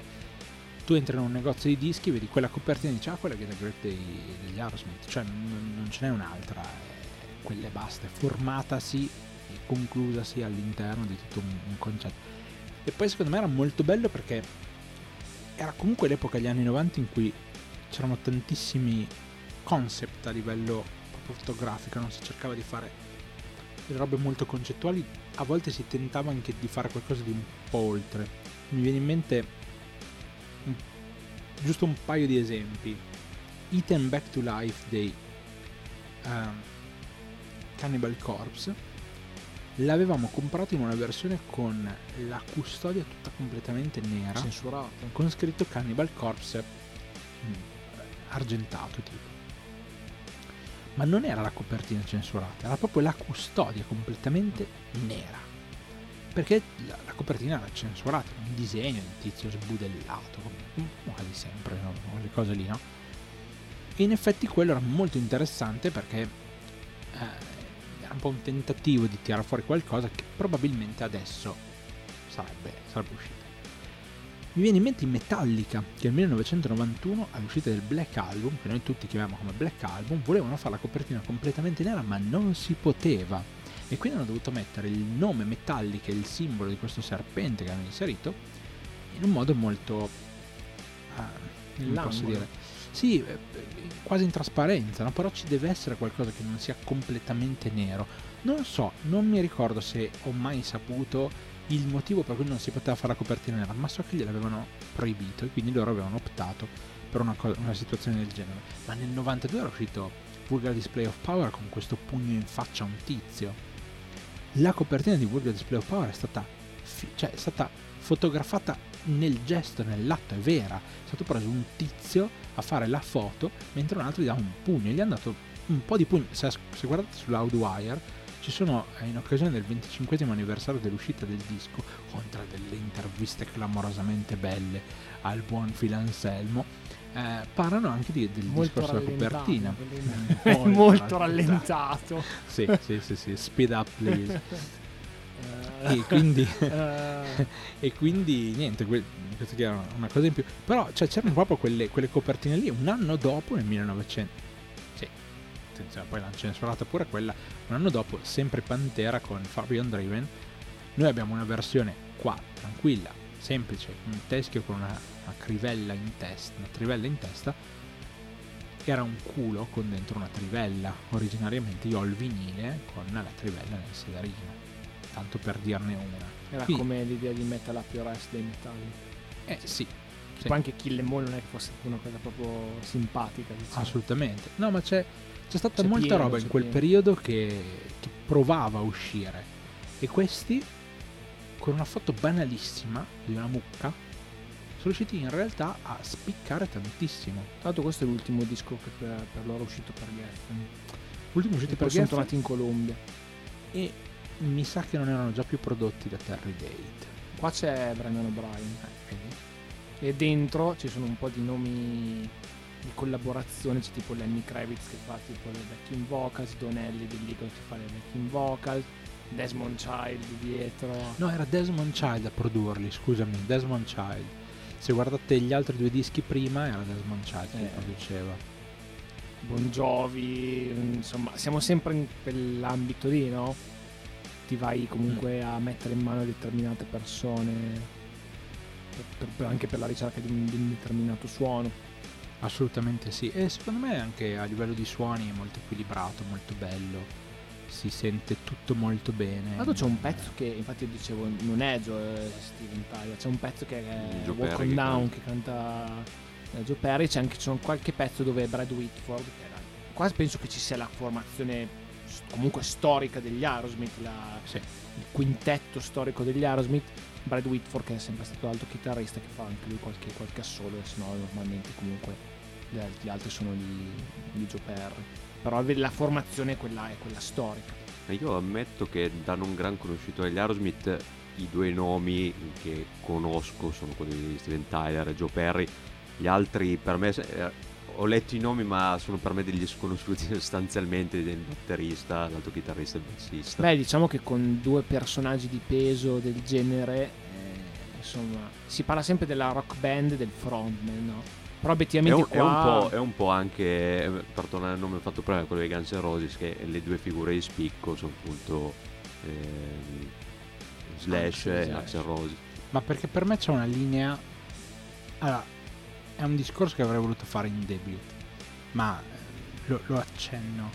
A: tu entri in un negozio di dischi, vedi quella copertina e dici, ah, quella che è la grip dei, degli Aerosmith. Cioè, non, non ce n'è un'altra, è, quella e basta, è formatasi e conclusasi all'interno di tutto un, un concetto. E poi secondo me era molto bello perché era comunque l'epoca degli anni 90 in cui c'erano tantissimi concept a livello fotografica, non si cercava di fare delle robe molto concettuali, a volte si tentava anche di fare qualcosa di un po' oltre. Mi viene in mente un, giusto un paio di esempi. Eaten Back to Life dei uh, Cannibal Corpse l'avevamo comprato in una versione con la custodia tutta completamente nera
B: censurata
A: con scritto Cannibal Corpse mh, argentato tipo ma non era la copertina censurata, era proprio la custodia completamente nera. Perché la, la copertina era censurata, un disegno di tizio sbudellato, quasi sempre, no? quelle cose lì, no? E in effetti quello era molto interessante perché eh, era un po' un tentativo di tirare fuori qualcosa che probabilmente adesso sarebbe, sarebbe uscito. Mi viene in mente in Metallica, che nel 1991, all'uscita del Black Album, che noi tutti chiamiamo come Black Album, volevano fare la copertina completamente nera, ma non si poteva. E quindi hanno dovuto mettere il nome Metallic e il simbolo di questo serpente che hanno inserito in un modo molto... Uh, come posso dire? Sì, eh, quasi in trasparenza, no? però ci deve essere qualcosa che non sia completamente nero. Non so, non mi ricordo se ho mai saputo il motivo per cui non si poteva fare la copertina nera, ma so che gliel'avevano proibito e quindi loro avevano optato per una, co- una situazione del genere. Ma nel 92 era uscito Vulgar Display of Power con questo pugno in faccia a un tizio la copertina di Vulgar Display of Power è stata, fi- cioè, è stata fotografata nel gesto, nell'atto, è vera. È stato preso un tizio a fare la foto mentre un altro gli dà un pugno. Gli hanno dato un po' di pugno. Se, se guardate sull'Outwire ci sono eh, in occasione del 25 anniversario dell'uscita del disco, oltre a delle interviste clamorosamente belle al buon Phil Anselmo, eh, parlano anche di, del
B: molto
A: discorso della copertina.
B: molto, molto rallentato.
A: sì, sì, sì, sì, speed up please. e, quindi, e quindi niente, que- questa era una cosa in più. Però cioè, c'erano proprio quelle, quelle copertine lì un anno dopo, nel 1900. Attenzione, poi l'hanno censurata pure quella. Un anno dopo, sempre Pantera con Beyond Driven. Noi abbiamo una versione qua, tranquilla, semplice, un teschio con una, una crivella in testa, una trivella in testa. Era un culo con dentro una trivella. Originariamente io ho il vinile con la trivella nel sederino. Tanto per dirne una.
B: Era
A: Quindi-
B: come l'idea di Metal Up Your Ass dei metalli.
A: Eh sì, sì.
B: Poi anche Kill Em All non è che fosse una cosa proprio simpatica. Diciamo.
A: assolutamente. No, ma c'è, c'è stata
B: C'è
A: molta
B: pieno,
A: roba in quel
B: pieno.
A: periodo che, che provava a uscire. E questi, con una foto banalissima di una mucca, sono riusciti in realtà a spiccare tantissimo.
B: Tra l'altro questo è l'ultimo disco che per, per loro è uscito per Geffen.
A: L'ultimo
B: E
A: uscito
B: poi
A: per
B: sono
A: Geffen
B: tornati in Colombia.
A: e mi sa che non erano già più prodotti da Terry Date.
B: Qua c'è Brendan O'Brien.
A: Eh?
B: E dentro ci sono un po' di nomi di collaborazione, c'è tipo Lenny Kravitz che fa tipo le backing vocals, Donelli dell'Eagles che fa le backing vocals, Desmond Child dietro.
A: No, era Desmond Child a produrli, scusami, Desmond Child. Se guardate gli altri due dischi prima era Desmond Child che
B: Eh.
A: produceva.
B: Bon Jovi, insomma, siamo sempre in quell'ambito lì, no? Ti vai comunque a mettere in mano determinate persone per- per- per- anche per la ricerca di un, di un determinato suono.
A: Assolutamente sì, e secondo me anche a livello di suoni è molto equilibrato, molto bello, si sente tutto molto bene.
B: L'altro c'è un pezzo che, infatti io dicevo, non è Joe Steven Tyler, c'è un pezzo che è
C: Joe
B: Walk
C: Perry
B: on
C: che
B: Down
C: canta.
B: che canta eh, Joe Perry, c'è anche c'è un qualche pezzo dove Brad Whitford, che era, quasi penso che ci sia la formazione comunque storica degli Aerosmith, la-
A: Sì.
B: il quintetto storico degli Aerosmith, Brad Whitford che è sempre stato l'altro chitarrista che fa anche lui qualche, qualche assolo, se no normalmente comunque gli, al- gli altri sono di, di Joe Perry. Però la formazione è quella, è quella storica.
C: Io ammetto che da non gran conosciuto degli Aerosmith i due nomi che conosco sono quelli di Steven Tyler e Joe Perry. Gli altri per me eh, ho letto i nomi ma sono per me degli sconosciuti sostanzialmente del batterista, l'altro chitarrista e il bassista.
B: Beh, diciamo che con due personaggi di peso del genere, eh, insomma, si parla sempre della rock band e del frontman, no? Però
C: È
B: obiettivamente
C: un, è un
B: qua...
C: po', è un po' anche, eh, per tornare al nome fatto prima, quello dei Guns N' Roses, che le due figure di spicco sono appunto ehm, Slash e
B: Slash.
C: Axel Rose.
A: Ma perché per me c'è una linea... Allora, è un discorso che avrei voluto fare in debut, ma eh, lo, lo accenno.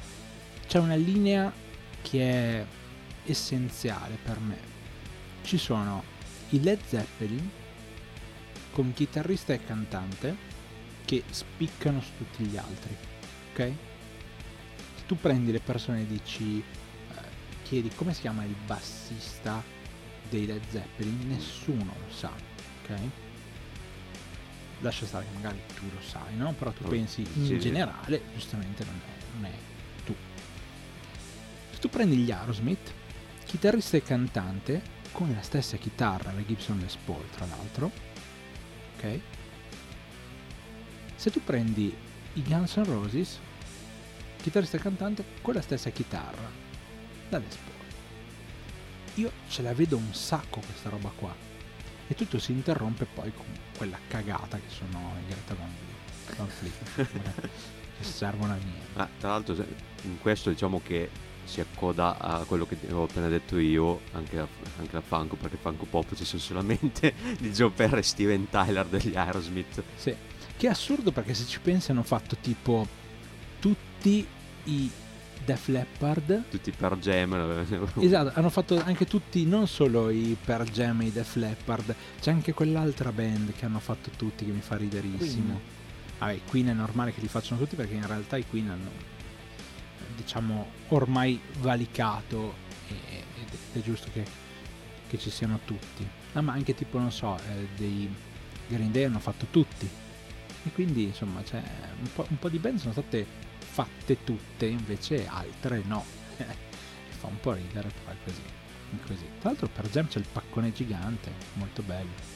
A: C'è una linea che è essenziale per me. Ci sono i Led Zeppelin con chitarrista e cantante che spiccano su tutti gli altri, ok? Se tu prendi le persone e dici, eh, chiedi come si chiama il bassista dei Led Zeppelin, nessuno lo sa, ok? Lascia stare che magari tu lo sai, no? Però tu
C: Oh,
A: pensi in
C: sì.
A: generale, giustamente non è, non è tu. Se tu prendi gli Aerosmith, chitarrista e cantante, con la stessa chitarra, la Gibson Les Paul tra l'altro, ok? Se tu prendi i Guns N' Roses, chitarrista e cantante con la stessa chitarra, la Les Paul. Io ce la vedo un sacco questa roba qua. E tutto si interrompe poi con quella cagata che sono i Greta Van Fleet, che servono a niente.
C: Ah, tra l'altro in questo diciamo che si accoda a quello che ho appena detto io, anche a, anche a Funko, perché Funko Pop ci sono solamente di Joe Perry e Steven Tyler degli Aerosmith.
A: Sì. Che è assurdo perché se ci pensi hanno fatto tipo tutti i Def Leppard.
C: Tutti per Jam.
A: Esatto, hanno fatto anche tutti, non solo i Per Jam e i Def Leppard, c'è anche quell'altra band che hanno fatto tutti che mi fa riderissimo.
B: Queen.
A: Vabbè, Queen è normale che li facciano tutti perché in realtà i Queen hanno, diciamo, ormai valicato e- ed è giusto che, che ci siano tutti. No, ma anche tipo, non so, eh, dei Green Day hanno fatto tutti. E quindi, insomma, c'è un po', un po' di band sono state fatte tutte, invece altre no. Fa un po' ridere, però è così. è così. Tra l'altro per Jam c'è il paccone gigante, molto bello.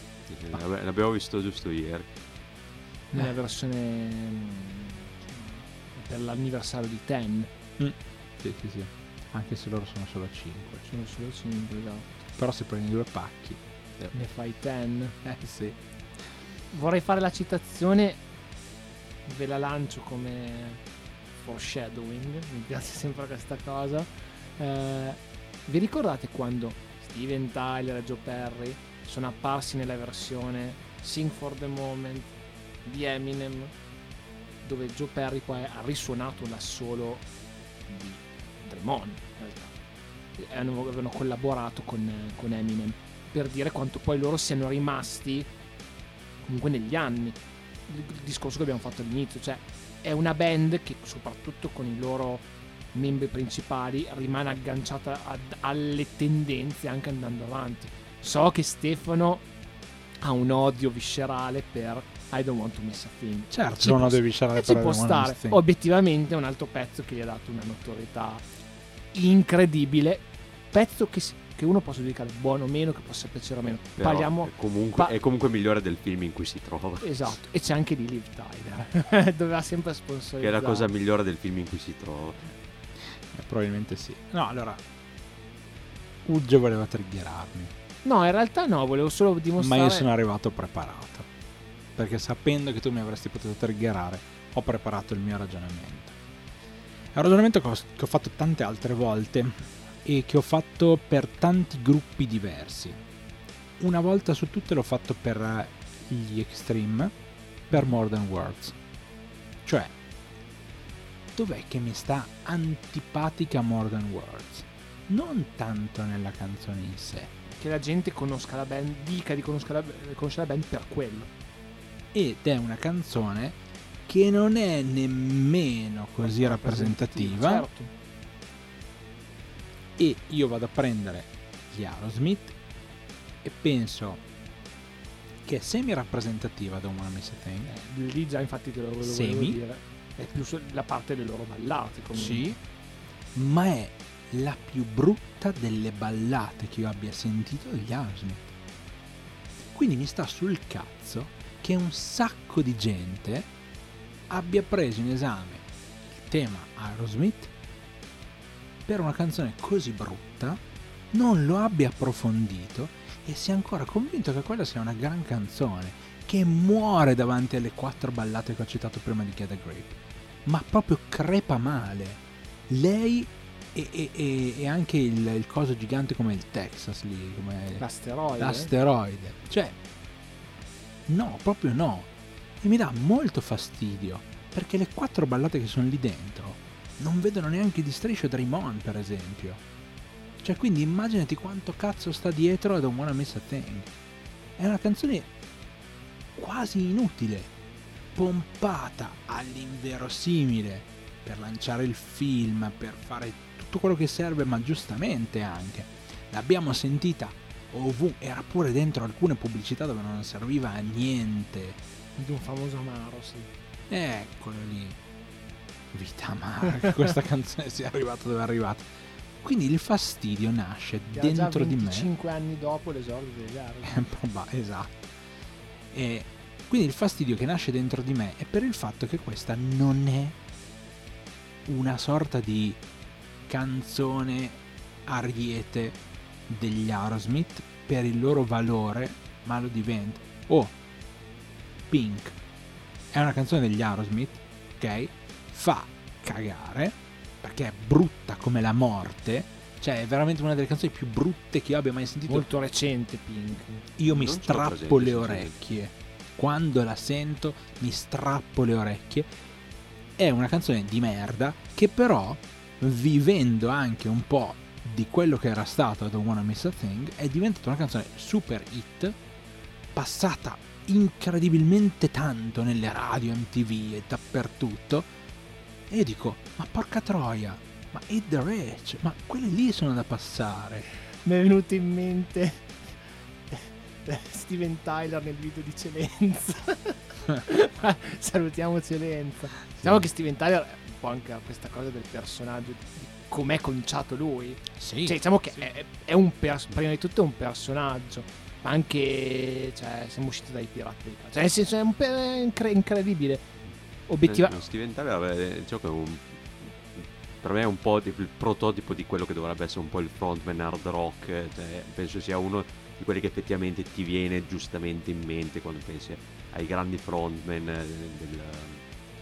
C: Vabbè, L'abbiamo visto giusto ieri.
B: Nella
A: Eh.
B: versione mm, per l'anniversario di Ten.
A: Sì, sì, sì. Anche se loro sono solo 5.
B: Sono solo 5, esatto.
A: Però se prendi due pacchi.
B: Ne fai Ten.
A: Eh sì.
B: Vorrei fare la citazione, ve la lancio come foreshadowing, mi piace sempre questa cosa. Eh, vi ricordate quando Steven Tyler e Joe Perry sono apparsi nella versione Sing for the Moment di Eminem, dove Joe Perry poi ha risuonato l'assolo di Dream On, in realtà. Avevano collaborato con, con Eminem per dire quanto poi loro siano rimasti comunque negli anni il discorso che abbiamo fatto all'inizio cioè è una band che soprattutto con i loro membri principali rimane agganciata ad- alle tendenze anche andando avanti. So che Stefano ha un odio viscerale per I don't want to miss a thing.
A: Certo,
B: Ci
A: non
B: può-
A: devi scegliere
B: e ci
A: per
B: può stare. Obiettivamente è un altro pezzo che gli ha dato una notorietà incredibile. Pezzo che, si- che uno possa giudicare buono o meno che possa piacere o meno
C: Però
B: parliamo
C: è, comunque,
B: pa-
C: è comunque migliore del film in cui si trova.
B: Esatto, e c'è anche di Liv Tyler, doveva sempre sponsorizzare.
C: Che è la cosa migliore del film in cui si trova.
A: Eh, probabilmente sì. No, allora. Uggio voleva triggerarmi.
B: No, in realtà no, volevo solo
A: Ma
B: dimostrare...
A: io sono arrivato preparato. Perché sapendo che tu mi avresti potuto triggerare, ho preparato il mio ragionamento. È un ragionamento che ho, che ho fatto tante altre volte e che ho fatto per tanti gruppi diversi. Una volta su tutte l'ho fatto per eh, gli Extreme, per More Than Words. Cioè, dov'è che mi sta antipatica More Than Words? Non tanto nella canzone in sé,
B: Che la gente conosca la band, dica di conosca la, conosce la band per quello.
A: ed è una canzone che non è nemmeno così rappresentativa
B: Certo.
A: E io vado a prendere gli Aerosmith e penso che è semi rappresentativa da Wanna Miss Thing
B: Eh, lì già infatti te lo volevo
A: Semi.
B: dire. È più la parte delle loro ballate comunque.
A: sì ma è la più brutta delle ballate che io abbia sentito degli Aerosmith quindi mi sta sul cazzo che un sacco di gente abbia preso in esame il tema Aerosmith per una canzone così brutta, non lo abbia approfondito e sia ancora convinto che quella sia una gran canzone che muore davanti alle quattro ballate che ho citato prima di Get a Grip, ma proprio crepa male. Lei e, e- e- e anche il, il coso gigante come il Texas lì, come
B: L'asteroide.
A: l'asteroide. Cioè, no, proprio no. E mi dà molto fastidio perché le quattro ballate che sono lì dentro non vedono neanche di striscio Dream On, per esempio. Cioè, quindi immaginati quanto cazzo sta dietro a Don't Wanna Miss a Thing. È una canzone quasi inutile, pompata all'inverosimile per lanciare il film, per fare tutto quello che serve, ma giustamente anche. L'abbiamo sentita ovunque, era pure dentro alcune pubblicità dove non serviva a niente.
B: Di un famoso amaro, sì.
A: Eccolo lì. Vita amara, che questa canzone sia arrivata dove è arrivata. Quindi il fastidio nasce
B: Che
A: dentro di me.
B: 25 anni dopo l'esordio degli Aerosmith.
A: Eh, esatto. E quindi il fastidio che nasce dentro di me è per il fatto che questa non è una sorta di canzone ariete degli Aerosmith per il loro valore, ma lo diventa. Oh, Pink è una canzone degli Aerosmith, ok? Fa cagare, perché è brutta come la morte. Cioè, è veramente una delle canzoni più brutte che io abbia mai sentito.
B: Molto recente Pink.
A: Io mi
C: Non
A: strappo
C: presente,
A: le orecchie. Quando la sento, mi strappo le orecchie. È una canzone di merda che però, vivendo anche un po' di quello che era stato Don't Wanna Miss a Thing, è diventata una canzone super hit, passata incredibilmente tanto nelle radio, MTV e dappertutto. E dico, ma porca troia, ma Hit the Rich, ma quelle lì sono da passare.
B: Mi è venuto in mente Steven Tyler nel video di Celenza. Salutiamo Celenza. Diciamo che Steven Tyler è un po' anche questa cosa del personaggio, di com'è conciato lui.
A: Sì,
B: Cioè, diciamo che è, è un pers- prima di tutto è un personaggio, ma anche cioè, siamo usciti dai pirati. Cioè, nel senso è un pe- è incre- incredibile. Obiettiva-
C: Eh, Steven Tyler diciamo che è un, per me è un po' il prototipo di quello che dovrebbe essere un po' il frontman hard rock. cioè, penso sia uno di quelli che effettivamente ti viene giustamente in mente quando pensi ai grandi frontman eh, del- di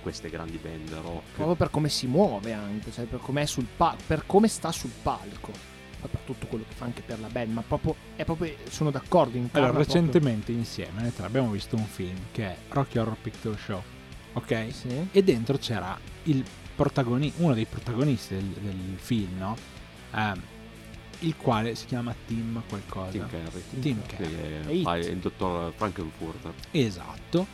C: queste grandi band rock.
B: proprio per come si muove anche, cioè per come, è sul pa- per come sta sul palco. Poi per tutto quello che fa anche per la band, ma proprio, è proprio sono d'accordo in
A: Allora, recentemente insieme noi tre abbiamo visto un film che è Rocky Horror Picture Show, ok?
B: Sì.
A: E dentro c'era il protagoni- uno dei protagonisti del, del film, no? Ehm, il quale si chiama Tim qualcosa.
C: Tim Carrey.
A: Tim
C: Che
A: Carrey.
B: È
C: il dottor Frankenfurter.
A: Esatto.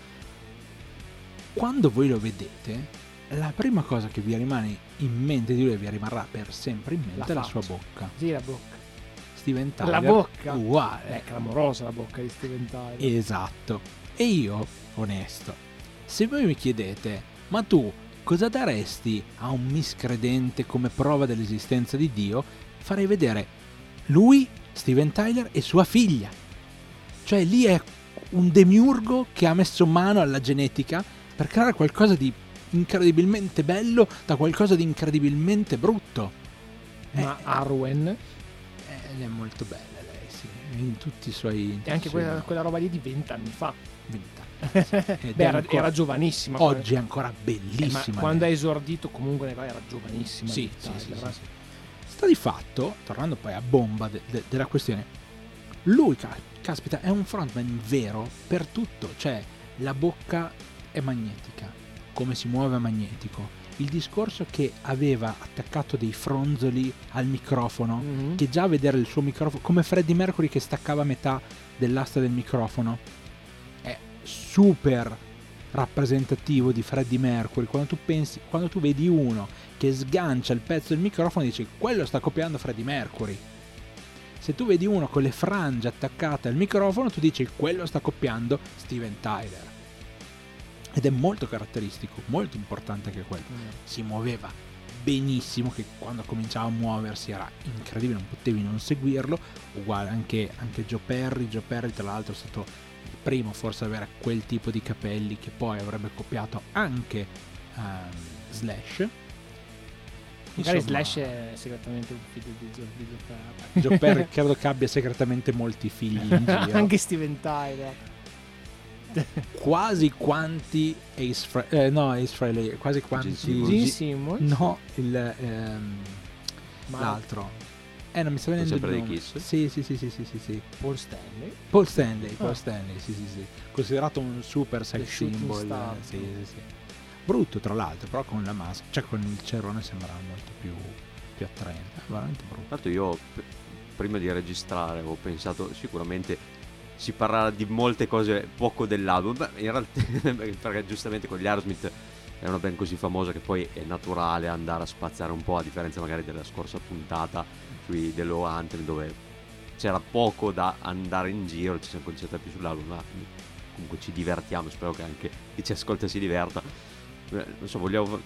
A: Quando voi lo vedete, la prima cosa che vi rimane in mente di lui e vi rimarrà per sempre in mente
B: La
A: è la sua bocca.
B: Sì, la bocca.
A: Steven Tyler.
B: La bocca.
A: Uguale.
B: È clamorosa la bocca di Steven Tyler.
A: Esatto. E io, onesto, se voi mi chiedete, ma tu cosa daresti a un miscredente come prova dell'esistenza di Dio? Farei vedere lui, Steven Tyler e sua figlia. Cioè lì è un demiurgo che ha messo mano alla genetica per creare qualcosa di incredibilmente bello da qualcosa di incredibilmente brutto.
B: Ma
A: Eh,
B: Arwen
A: eh, è molto bella lei, sì, in tutti i suoi...
B: e anche quella, quella roba lì di vent'anni fa.
A: vent'anni.
B: Beh, era,
A: ancora-
B: era giovanissima.
A: Oggi è ancora
B: Eh,
A: bellissima.
B: ma quando ha esordito comunque era giovanissima.
A: Sì, sì, sì, sì,
B: eh.
A: Sta di fatto, tornando poi a bomba de- de- della questione, lui, ca- caspita, è un frontman vero per tutto. Cioè, la bocca è magnetica, come si muove è magnetico. Il discorso che aveva attaccato dei fronzoli al microfono,
B: Mhm.
A: che già a vedere il suo microfono, come Freddie Mercury che staccava metà dell'asta del microfono, super rappresentativo di Freddie Mercury. Quando tu pensi, quando tu vedi uno che sgancia il pezzo del microfono, dici quello sta copiando Freddie Mercury. Se tu vedi uno con le frange attaccate al microfono, tu dici quello sta copiando Steven Tyler. Ed è molto caratteristico, molto importante anche quello si muoveva benissimo che quando cominciava a muoversi era incredibile non potevi non seguirlo uguale anche, anche Joe Perry Joe Perry tra l'altro è stato primo forse ad avere quel tipo di capelli che poi avrebbe copiato anche ehm, Slash
B: Magari
A: Insomma,
B: Slash è segretamente un figlio di Joe, Joe Perry.
A: Joe Perry credo che abbia segretamente molti figli in giro
B: Anche Steven Tyler.
A: quasi quanti Ace Fre- eh, no Ace Frehley quasi quanti.
B: Gene Simmons.
A: no il ehm,
B: Ma
A: l'altro eh non mi sta venendo il
C: sempre dei
A: nome
C: Kiss?
A: sì sì sì sì sì sì, sì.
B: Paul Stanley.
A: Paul Stanley, Paul
B: Ah.
A: Stanley, sì, sì, sì. Considerato un super sex symbol.
B: star.
A: eh, Sì, sì, sì. Brutto tra l'altro, però con la maschera, cioè con il cerone sembrava molto più, più attraente. Veramente brutto.
C: L'altro io p- prima di registrare ho pensato sicuramente si parlerà di molte cose poco dell'album, Beh, in realtà perché giustamente con gli Aerosmith è una band così famosa che poi è naturale andare a spaziare un po' a differenza magari della scorsa puntata The Low Anthem dove c'era poco da andare in giro, ci siamo concentrati più sull'album, ma comunque ci divertiamo, spero che anche chi ci ascolta si diverta. Eh, Non so, vogliamo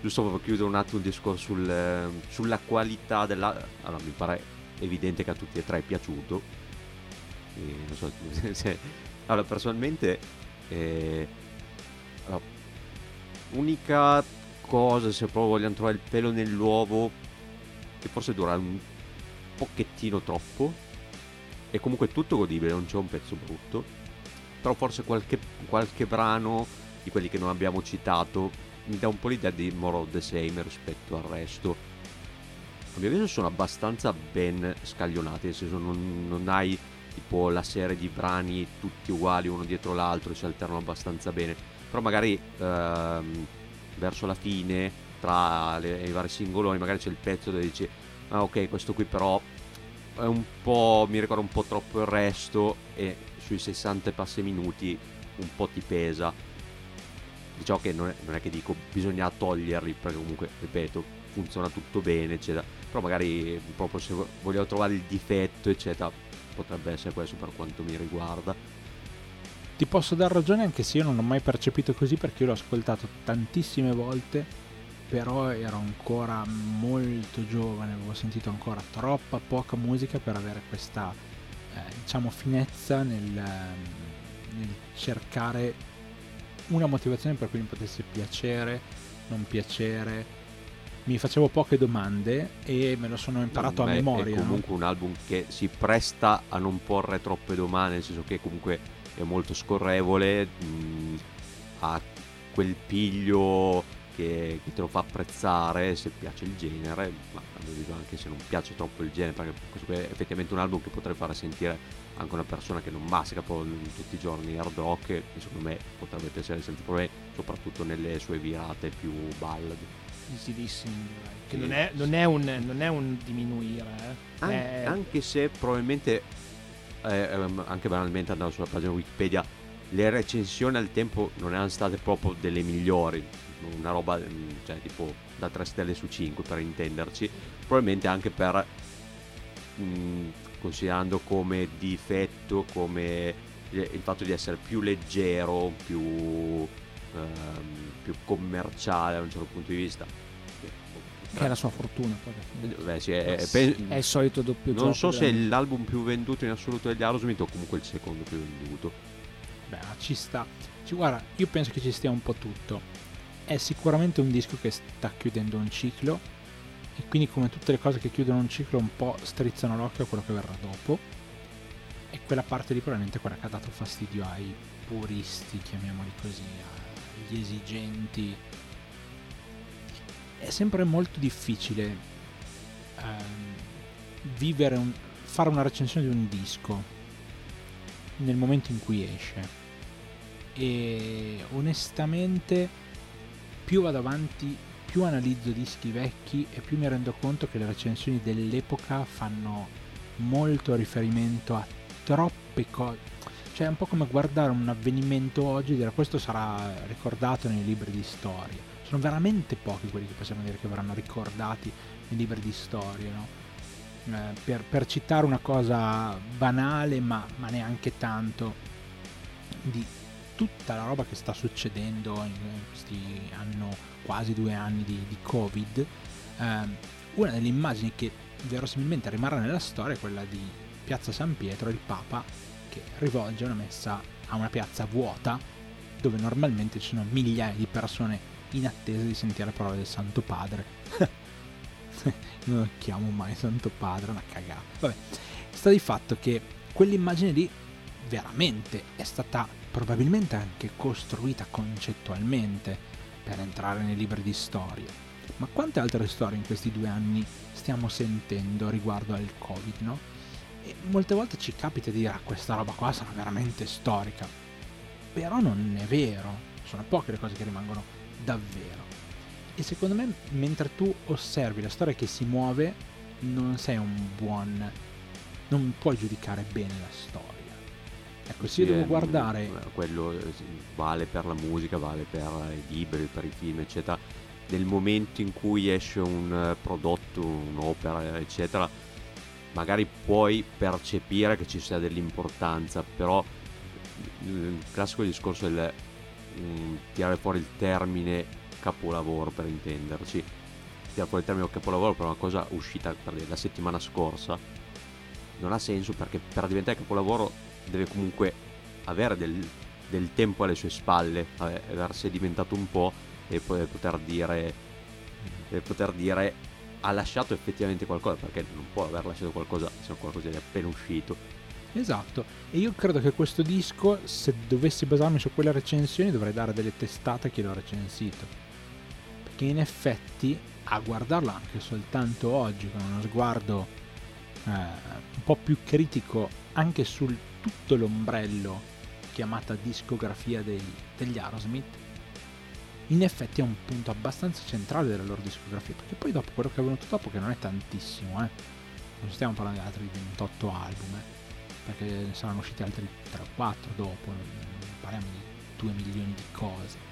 C: giusto chiudere un attimo il discorso sul, eh, sulla qualità della... Allora, mi pare evidente che a tutti e tre è piaciuto. E non so se... Allora, personalmente... eh, allora, unica cosa, se proprio vogliamo trovare il pelo nell'uovo, che forse dura un pochettino troppo, è comunque tutto godibile, non c'è un pezzo brutto, però forse qualche, qualche brano di quelli che non abbiamo citato mi dà un po' l'idea di More of the Same rispetto al resto. A mio avviso sono abbastanza ben scaglionati, nel senso non, non hai tipo la serie di brani tutti uguali uno dietro l'altro, si alternano abbastanza bene. Però magari ehm, verso la fine, tra le, i vari singoloni, magari c'è il pezzo dove dici, ah ok, questo qui però è un po', mi ricorda un po' troppo il resto e sui 60 passi minuti un po' ti pesa. Diciamo che non è, non è che dico bisogna toglierli perché comunque, ripeto, funziona tutto bene, eccetera. Però magari proprio se vogliamo trovare il difetto, eccetera, potrebbe essere questo per quanto mi riguarda.
A: Ti posso dar ragione anche se io non l'ho mai percepito così perché io l'ho ascoltato tantissime volte, però ero ancora molto giovane, avevo sentito ancora troppa poca musica per avere questa eh, diciamo finezza nel, nel cercare una motivazione per cui mi potesse piacere, non piacere. Mi facevo poche domande e me lo sono imparato
C: Beh,
A: a memoria.
C: È comunque
A: no?
C: un album che si presta a non porre troppe domande, nel senso che comunque è molto scorrevole, mh, ha quel piglio che, che, te lo fa apprezzare se piace il genere, ma anche se non piace troppo il genere, perché questo è effettivamente un album che potrei fare sentire anche una persona che non mastica tutti i giorni hard rock e secondo me potrebbe piacere senza problemi soprattutto nelle sue virate più ballad
B: easy che sì. non, è, non, è un, non, è, un, diminuire eh.
C: An-
B: è...
C: anche se probabilmente eh, ehm, anche banalmente andando sulla pagina Wikipedia le recensioni al tempo non erano state proprio delle migliori una roba mm, cioè tipo da 3 stelle su 5 per intenderci probabilmente anche per mh, mm, considerando come difetto come il fatto di essere più leggero, più, ehm, più commerciale da un certo punto di vista.
B: Che è la sua fortuna.
C: Beh, sì, è,
B: è, è, il solito doppio
C: Non so se è l'album più venduto in assoluto degli Aerosmith o comunque il secondo più venduto.
A: Beh, ci sta. Ci, guarda, io penso che ci stia un po' tutto. È sicuramente un disco che sta chiudendo un ciclo e quindi come tutte le cose che chiudono un ciclo un po' strizzano l'occhio a quello che verrà dopo e quella parte lì probabilmente è quella che ha dato fastidio ai puristi, chiamiamoli così, agli esigenti. È sempre molto difficile ehm, vivere un, fare una recensione di un disco nel momento in cui esce e onestamente più vado avanti più analizzo dischi vecchi e più mi rendo conto che le recensioni dell'epoca fanno molto riferimento a troppe cose. Cioè è un po' come guardare un avvenimento oggi e dire questo sarà ricordato nei libri di storia. Sono veramente pochi quelli che possiamo dire che verranno ricordati nei libri di storia, no? eh, per, per, citare una cosa banale ma, ma neanche tanto di tutta la roba che sta succedendo in questi anni quasi due anni di, di Covid, ehm, una delle immagini che verosimilmente rimarrà nella storia è quella di Piazza San Pietro, il Papa che rivolge una messa a una piazza vuota dove normalmente ci sono migliaia di persone in attesa di sentire le parole del Santo Padre. non chiamo mai Santo Padre, una cagata. Vabbè, sta di fatto che quell'immagine lì veramente è stata probabilmente anche costruita concettualmente per entrare nei libri di storia. Ma quante altre storie in questi due anni stiamo sentendo riguardo al Covid, no? E molte volte ci capita di dire ah, questa roba qua sarà veramente storica. Però non è vero, sono poche le cose che rimangono davvero. E secondo me mentre tu osservi la storia che si muove, non sei un buon... non puoi giudicare bene la storia Ecco, se devo guardare...
C: Eh, quello eh, vale per la musica, vale per i libri, per i film, eccetera. Nel momento in cui esce un eh, prodotto, un'opera, eccetera, magari puoi percepire che ci sia dell'importanza, però il classico discorso del um, tirare fuori il termine capolavoro per intenderci tirare fuori il termine capolavoro per una cosa uscita per la settimana scorsa non ha senso perché per diventare capolavoro deve comunque avere del, del tempo alle sue spalle, aver sedimentato un po' e poi poter dire, e poter dire ha lasciato effettivamente qualcosa, perché non può aver lasciato qualcosa se qualcosa è appena uscito.
A: Esatto, e io credo che questo disco, se dovessi basarmi su quelle recensioni, dovrei dare delle testate a chi l'ha recensito. che in effetti a guardarlo anche soltanto oggi con uno sguardo eh, un po' più critico anche sul tutto l'ombrello chiamata discografia dei, degli Aerosmith in effetti è un punto abbastanza centrale della loro discografia perché poi dopo quello che è venuto dopo che non è tantissimo eh non stiamo parlando di altri 28 album eh, perché ne saranno usciti altri 3 o 4 dopo parliamo di 2 milioni di cose.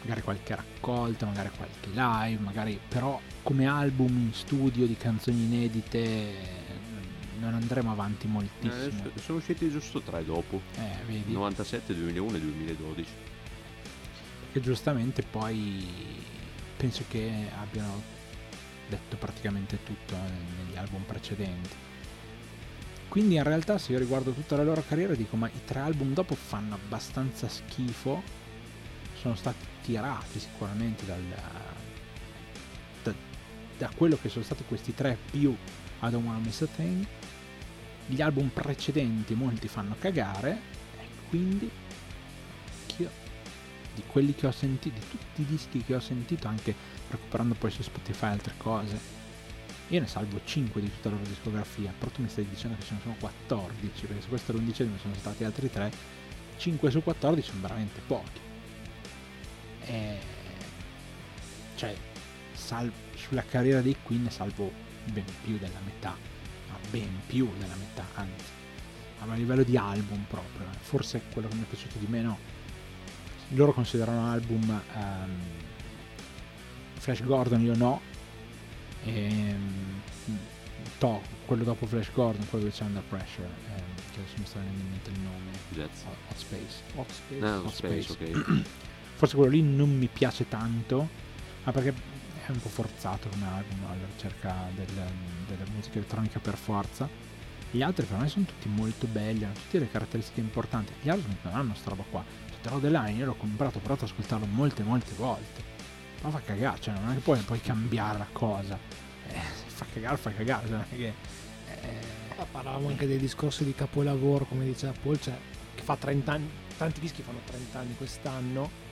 A: Magari qualche raccolta, magari qualche live, magari però come album in studio di canzoni inedite non andremo avanti moltissimo.
C: Eh, sono usciti giusto tre dopo.
A: Eh, vedi?
C: 97, 2001 e 2012.
A: Che giustamente poi penso che abbiano detto praticamente tutto eh, negli album precedenti. Quindi in realtà se io riguardo tutta la loro carriera dico ma i tre album dopo fanno abbastanza schifo sono stati tirati sicuramente dal, da, da, quello che sono stati questi tre più I Don't Wanna Miss a Thing. Gli album precedenti molti fanno cagare e quindi io, di quelli che ho sentito, di tutti i dischi che ho sentito, anche recuperando poi su Spotify altre cose, io ne salvo 5 di tutta la loro discografia, però tu mi stai dicendo che ce ne sono 14, perché se questo è l'undicesimo sono stati altri 3, 5 su 14 sono veramente pochi. E... Cioè, sal- sulla carriera dei Queen salvo ben più della metà, ben più della metà, anzi, a livello di album proprio, eh. forse quello che mi è piaciuto di meno, loro considerano album um, Flash Gordon, io no, e, um, to, quello dopo Flash Gordon, quello che c'è Under Pressure, um, che adesso mi sta venendo in mente il nome,
C: Jets.
A: Hot Space.
B: Hot Space.
C: No,
A: Hot
C: Space,
A: Space.
C: ok.
A: forse quello lì non mi piace tanto, ma perché è un po' forzato come album alla ricerca del, della musica elettronica per forza. Gli altri per me sono tutti molto belli, hanno tutte le caratteristiche importanti. Gli Aerosmith non hanno sta roba qua. Cioè, The Road Line io l'ho comprato, ho provato ad ascoltarlo molte molte volte. Ma fa cagare, cioè non è che poi puoi cambiare la cosa. Eh, fa cagare, fa cagare, cioè non è che...
B: Eh... Parlavamo anche dei discorsi di capolavoro, come diceva Paul, cioè che fa 30 anni, tanti dischi fanno 30 anni quest'anno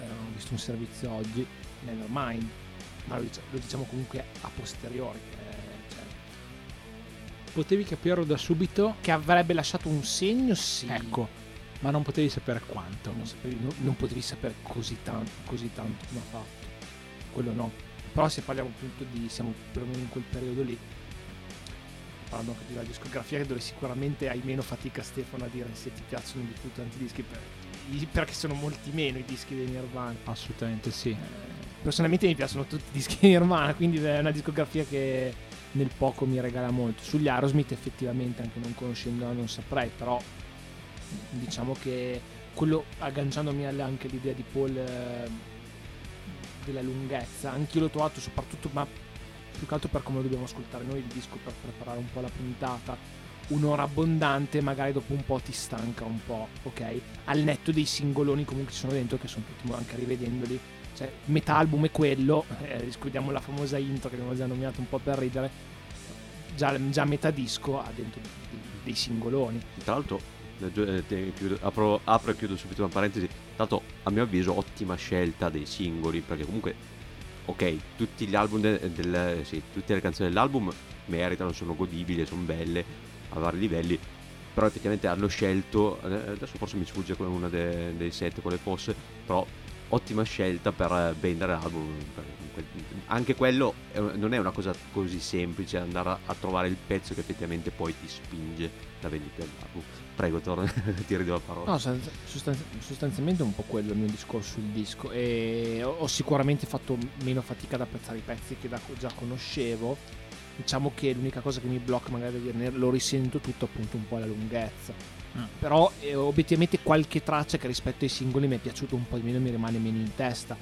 B: eh, ho visto un servizio oggi, Nevermind, ma lo diciamo, lo diciamo comunque a posteriori. Eh, cioè,
A: Potevi capirlo da subito,
B: che avrebbe lasciato un segno, sì.
A: ecco, ma non potevi sapere quanto.
B: Non, sapevi, non, non potevi sapere così tanto, così tanto come ha fatto. Quello no. Però se parliamo appunto di, siamo più o meno in quel periodo lì, parlando anche di una discografia dove sicuramente hai meno fatica Stefano a dire se ti piacciono di più tanti dischi per, perché sono molti meno i dischi dei Nirvana.
A: Assolutamente sì.
B: Eh, personalmente mi piacciono tutti i dischi di Nirvana, quindi è una discografia che nel poco mi regala molto. Sugli Aerosmith effettivamente, anche non conoscendola non saprei, però diciamo che quello agganciandomi anche all'idea di Paul eh, della lunghezza, anche io l'ho trovato soprattutto, ma più che altro per come lo dobbiamo ascoltare noi il disco per preparare un po' la puntata un'ora abbondante, magari dopo un po' ti stanca un po', ok? Al netto dei singoloni comunque ci sono dentro, che sono tutti anche rivedendoli. Cioè, metà album è quello, eh, riscudiamo la famosa intro che abbiamo già nominato un po' per ridere. Già, già metà disco ha dentro dei, dei singoloni.
C: Tra l'altro, eh, apro, apro, e chiudo subito una parentesi. Tanto, a mio avviso, ottima scelta dei singoli, perché comunque, ok, tutti gli album, del, del, sì, tutte le canzoni dell'album meritano, sono godibili, sono belle, a vari livelli però effettivamente hanno scelto eh, adesso forse mi sfugge una dei, dei set quale fosse però ottima scelta per vendere l'album anche quello non è una cosa così semplice andare a, trovare il pezzo che effettivamente poi ti spinge la vendita dell'album. Prego torna ti rido la parola.
B: No sostanzi- sostanzialmente è un po' quello il mio discorso sul disco e ho sicuramente fatto meno fatica ad apprezzare i pezzi che già conoscevo. Diciamo che l'unica cosa che mi blocca magari dirne lo risento tutto appunto un po' la lunghezza mm. però eh, obiettivamente qualche traccia che rispetto ai singoli mi è piaciuto un po' di meno mi rimane meno in testa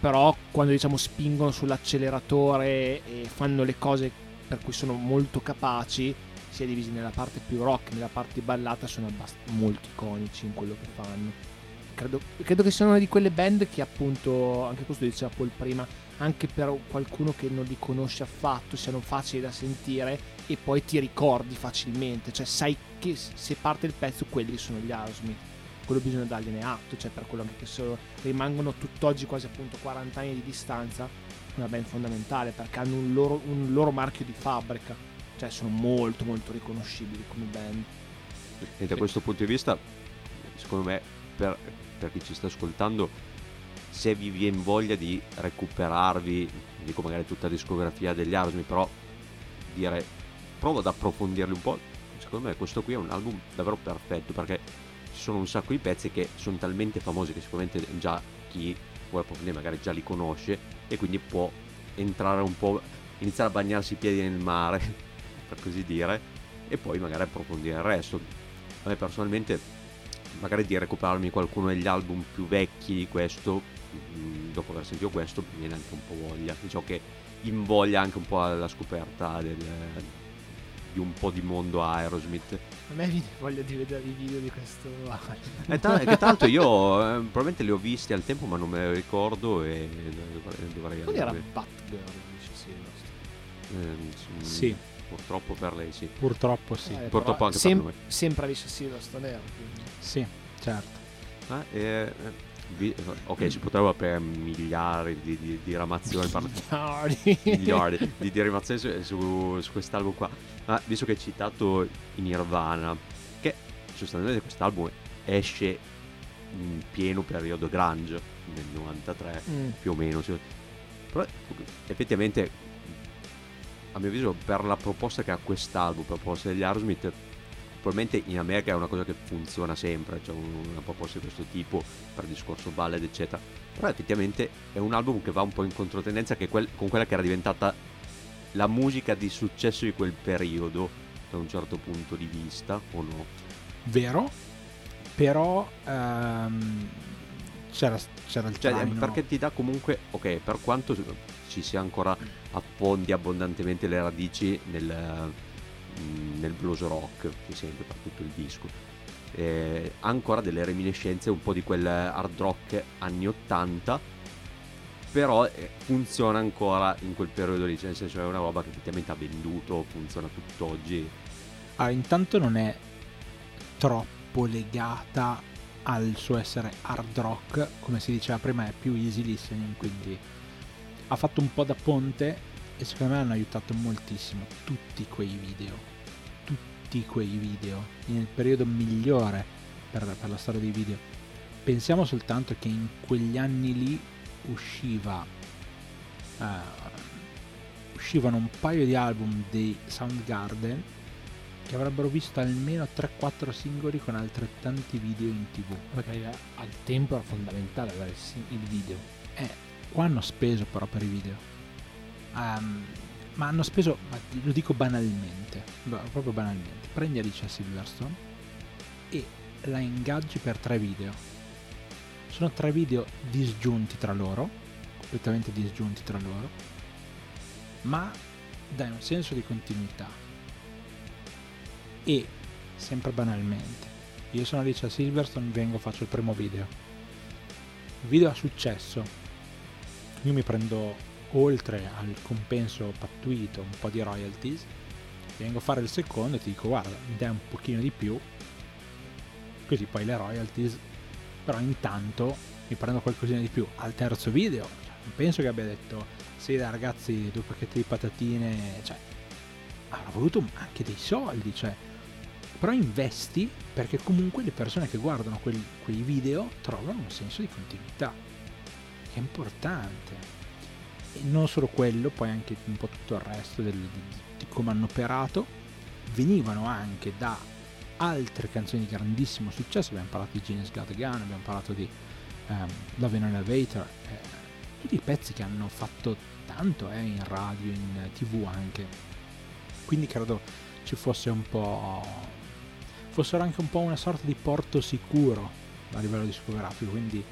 B: però quando diciamo spingono sull'acceleratore e fanno le cose per cui sono molto capaci sia divisi nella parte più rock nella parte ballata sono abbast- molto iconici in quello che fanno credo, credo che siano una di quelle band che appunto anche questo diceva Paul prima anche per qualcuno che non li conosce affatto, siano facili da sentire e poi ti ricordi facilmente, cioè sai che se parte il pezzo quelli sono gli Aerosmith. quello bisogna dargliene atto, cioè per quello che se rimangono tutt'oggi quasi appunto 40 anni di distanza, una band fondamentale perché hanno un loro, un loro marchio di fabbrica, cioè sono molto molto riconoscibili come band.
C: E da questo punto di vista, secondo me, per, per chi ci sta ascoltando, se vi viene voglia di recuperarvi, dico magari tutta la discografia degli Aerosmith, però dire provo ad approfondirli un po', secondo me questo qui è un album davvero perfetto perché ci sono un sacco di pezzi che sono talmente famosi che sicuramente già chi vuole approfondire magari già li conosce e quindi può entrare un po', iniziare a bagnarsi i piedi nel mare, per così dire, e poi magari approfondire il resto. A me personalmente magari di recuperarmi qualcuno degli album più vecchi di questo, mm, dopo aver sentito questo, mi viene anche un po' voglia. Diciamo che invoglia anche un po' la scoperta del, di un po' di mondo Aerosmith.
B: A me viene voglia di vedere i video di questo album.
C: E ta- che tanto io eh, probabilmente li ho visti al tempo ma non me li ricordo e dovrei, dovrei
B: Non era Batgirl, dice Silverstone.
C: eh,
A: Sì.
C: Purtroppo per lei sì.
A: Purtroppo sì.
B: Eh,
C: purtroppo anche
B: sem-
C: per noi.
B: Sempre Alice Silverstone era, quindi.
A: Sì, certo.
C: Ah, eh, eh, vi- ok, si poteva aprire miliardi di, di, di ramazioni parla- miliardi di derivazioni su, su, su quest'album qua. Ma visto che hai citato i Nirvana, che sostanzialmente quest'album esce in pieno periodo grunge nel 93,
B: Mm.
C: più o meno. sì. Però effettivamente, a mio avviso, per la proposta che ha quest'album, per la proposta degli Aerosmith, probabilmente in America è una cosa che funziona sempre, cioè un- una proposta di questo tipo per discorso ballad eccetera. Però effettivamente è un album che va un po' in controtendenza che quel- con quella che era diventata la musica di successo di quel periodo da un certo punto di vista, o no?
A: Vero, però ehm, c'era, c'era il
C: Cioè,
A: traino.
C: perché ti dà comunque, ok, per quanto ci sia ancora affondi abbondantemente le radici nel, nel blues rock, si sente per tutto il disco, eh, ha ancora delle reminiscenze un po' di quel hard rock anni 80, però eh, funziona ancora in quel periodo lì, cioè nel senso è una roba che effettivamente ha venduto, funziona tutt'oggi.
A: Ah, intanto non è troppo legata al suo essere hard rock, come si diceva prima è più easy listening, quindi ha fatto un po' da ponte e secondo me hanno aiutato moltissimo tutti quei video, tutti quei video, nel periodo migliore per, per la storia dei video. Pensiamo soltanto che in quegli anni lì usciva eh, uscivano un paio di album dei Soundgarden che avrebbero visto almeno 3-4 singoli con altrettanti video in tv.
B: Perché al tempo era fondamentale avere il video.
A: Eh, qua hanno speso però per i video. Ehm, ma hanno speso, lo dico banalmente, ba- proprio banalmente. Prendi Alicia Silverstone e la ingaggi per tre video. Sono tre video disgiunti tra loro, completamente disgiunti tra loro, ma dai un senso di continuità. E, sempre banalmente, io sono Alicia Silverstone, vengo, faccio il primo video. Il video ha successo. Io mi prendo oltre al compenso pattuito un po' di royalties. Vengo a fare il secondo e ti dico guarda, mi dai un pochino di più. Così poi le royalties. Però intanto mi prendo qualcosina di più. Al terzo video, non penso che abbia detto sì dai ragazzi, due pacchetti di patatine. Cioè, avrà voluto anche dei soldi, cioè. Però investi perché comunque le persone che guardano quel- quei video trovano un senso di continuità. Che è importante. E non solo quello, poi anche un po' tutto il resto del- di, come hanno operato. Venivano anche da altre canzoni di grandissimo successo. Abbiamo parlato di Genius Got a Gun, abbiamo parlato di ehm, Love in Elevator. eh, tutti i pezzi che hanno fatto tanto eh, in radio, in tv anche. Quindi credo ci fosse un po'. fossero anche un po' una sorta di porto sicuro a livello discografico. Quindi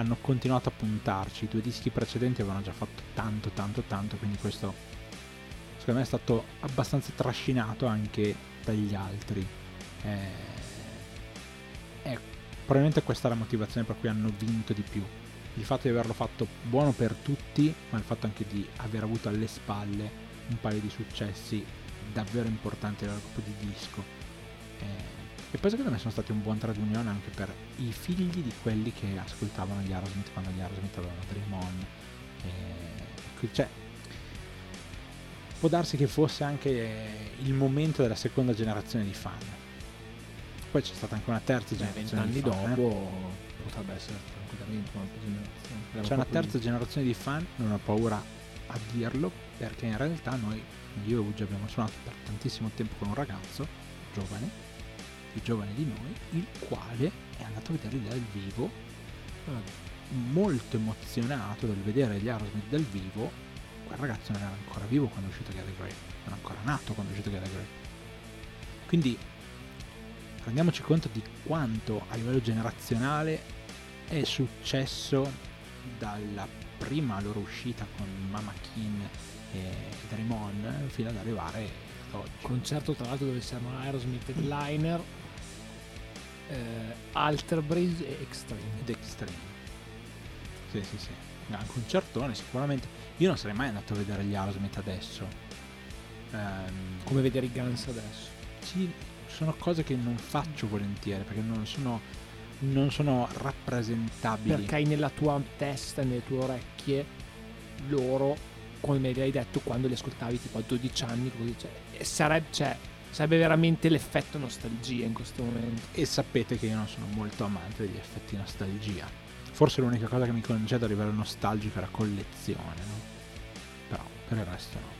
A: hanno continuato a puntarci. I due dischi precedenti avevano già fatto tanto, tanto, tanto. Quindi questo secondo me è stato abbastanza trascinato anche dagli altri. Eh, eh, probabilmente questa è la motivazione per cui hanno vinto di più. Il fatto di averlo fatto buono per tutti, ma il fatto anche di aver avuto alle spalle un paio di successi davvero importanti livello proprio di disco. Eh, E poi secondo me sono stati un buon trade union anche per i figli di quelli che ascoltavano gli Aerosmith quando gli Aerosmith avevano Dream On. E, cioè, può darsi che fosse anche il momento della seconda generazione di fan. Poi c'è stata anche una terza
B: Beh,
A: generazione
B: vent'anni
A: eh.
B: dopo potrebbe essere tranquillamente un'altra generazione. Era
A: C'è una terza
B: lì.
A: generazione di fan, non ho paura a dirlo, perché in realtà noi, io e Ugi abbiamo suonato per tantissimo tempo con un ragazzo giovane, più giovane di noi, il quale è andato a vederli dal vivo,
B: Ah,
A: molto emozionato dal vedere gli Aerosmith dal vivo. Quel ragazzo non era ancora vivo quando è uscito the Grey, non era ancora nato quando è uscito the Grey. Quindi rendiamoci conto di quanto a livello generazionale è successo dalla prima loro uscita con Mama Kin e Dream On fino ad arrivare ad oggi.
B: Concerto tra l'altro dove c'erano Aerosmith Headliner, eh, Alter Breeze e Extreme.
A: ed Extreme. Sì, sì, sì. È un concertone sicuramente. Io non sarei mai andato a vedere gli Aerosmith adesso. Ehm,
B: Come vedere i Guns adesso.
A: sì, sono cose che non faccio volentieri perché non sono, non sono rappresentabili.
B: Perché hai nella tua testa, nelle tue orecchie, loro, come mi hai detto, quando li ascoltavi tipo a 12 anni, così, cioè, sarebbe, cioè, sarebbe veramente l'effetto nostalgia in questo momento.
A: E sapete che io non sono molto amante degli effetti nostalgia. Forse l'unica cosa che mi concedo a livello nostalgico è la collezione, no? Però per il resto no.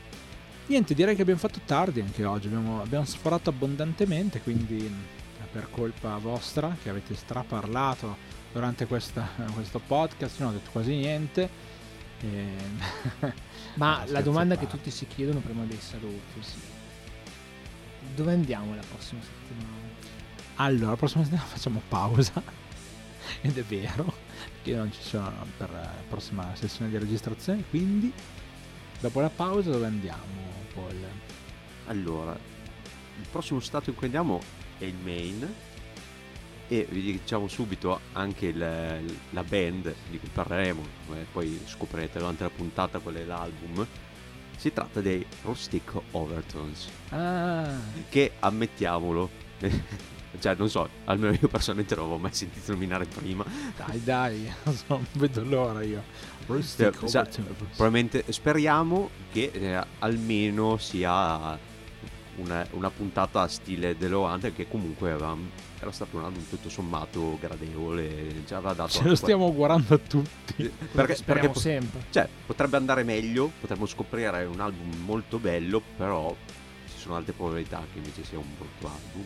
A: Niente, direi che abbiamo fatto tardi anche oggi, abbiamo, abbiamo sforato abbondantemente, quindi è per colpa vostra che avete straparlato durante questa- questo podcast, io non ho detto quasi niente. E...
B: Ma la domanda che tutti si chiedono prima dei saluti, dove andiamo la prossima settimana?
A: Allora, la prossima settimana facciamo pausa. Ed è vero, perché io non ci sono per la prossima sessione di registrazione. Quindi, dopo la pausa, dove andiamo, Paul?
C: Allora, il prossimo stato in cui andiamo è il Maine e vi diciamo subito anche il- la band di cui parleremo, eh, poi scoprirete durante la puntata qual è l'album. Si tratta dei Rustic Overtones,
A: Ah,
C: che ammettiamolo, cioè non so, almeno io personalmente non l'avevo mai sentito nominare prima,
A: dai, dai, non vedo l'ora io. Rustic
C: Cioè,
A: Overtones.
C: probabilmente speriamo che eh, almeno sia una, una puntata a stile The Hunter che comunque aveva- era stato un album tutto sommato gradevole ci aveva dato
A: Ce lo stiamo augurando a tutti.
C: quel-
B: Perché
C: perché po-
B: sempre.
C: cioè, potrebbe andare meglio potremmo scoprire un album molto bello però ci sono altre probabilità che invece sia un brutto album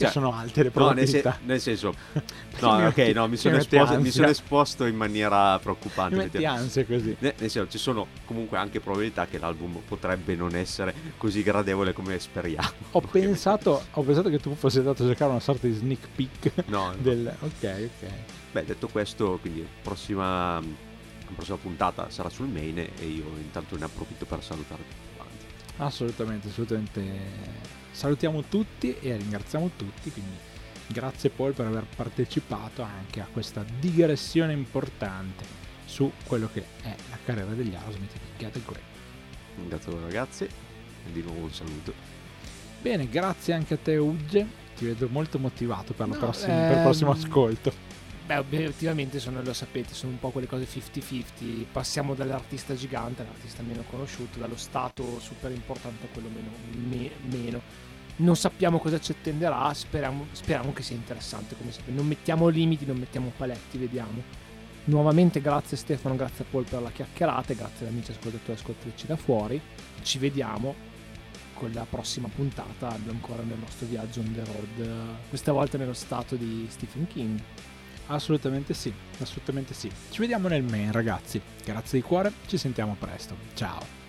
A: Perché
C: cioè,
A: sono alte le
C: no nel, se-
A: probabilità.
C: nel senso no
A: mi
C: ok
A: metti-
C: no mi
A: mi
C: sono,
A: metti
C: esposto, mi sono esposto in maniera
A: Mi
C: preoccupante
A: metti
C: effettivamente.
A: ansia così.
C: Ne- Nel senso, ci sono comunque anche probabilità che l'album potrebbe non essere così gradevole come speriamo.
A: Ho pensato, ho pensato che tu fossi andato a cercare una sorta di sneak peek
C: No,
A: del... Ok, ok.
C: beh, detto questo, quindi prossima, la prossima puntata sarà sul main e io intanto ne approfitto per salutare tutti quanti.
A: Assolutamente, assolutamente. Salutiamo tutti e ringraziamo tutti, quindi grazie Paul per aver partecipato anche a questa digressione importante su quello che è la carriera degli Aerosmith di Get Grey.
C: Grazie a voi ragazzi e di nuovo un saluto.
A: Bene, grazie anche a te Ugge, ti vedo molto motivato per,
B: No,
A: prossima- per il prossimo
B: ehm,
A: ascolto.
B: Beh, obiettivamente sono, lo sapete, sono un po' quelle cose 50-50. Passiamo dall'artista gigante all'artista meno conosciuto, dallo stato super importante a quello meno. me- meno. Non sappiamo cosa ci attenderà, speriamo, speriamo che sia interessante come sempre. Non mettiamo limiti, non mettiamo paletti, vediamo. Nuovamente grazie Stefano, grazie a Paul per la chiacchierata, e grazie agli amici ascoltatori e ascoltatrici da fuori. Ci vediamo con la prossima puntata, ancora nel nostro viaggio on the road, questa volta nello stato di Stephen King.
A: Assolutamente sì, assolutamente sì. Ci vediamo nel main ragazzi. Grazie di cuore, ci sentiamo presto. Ciao.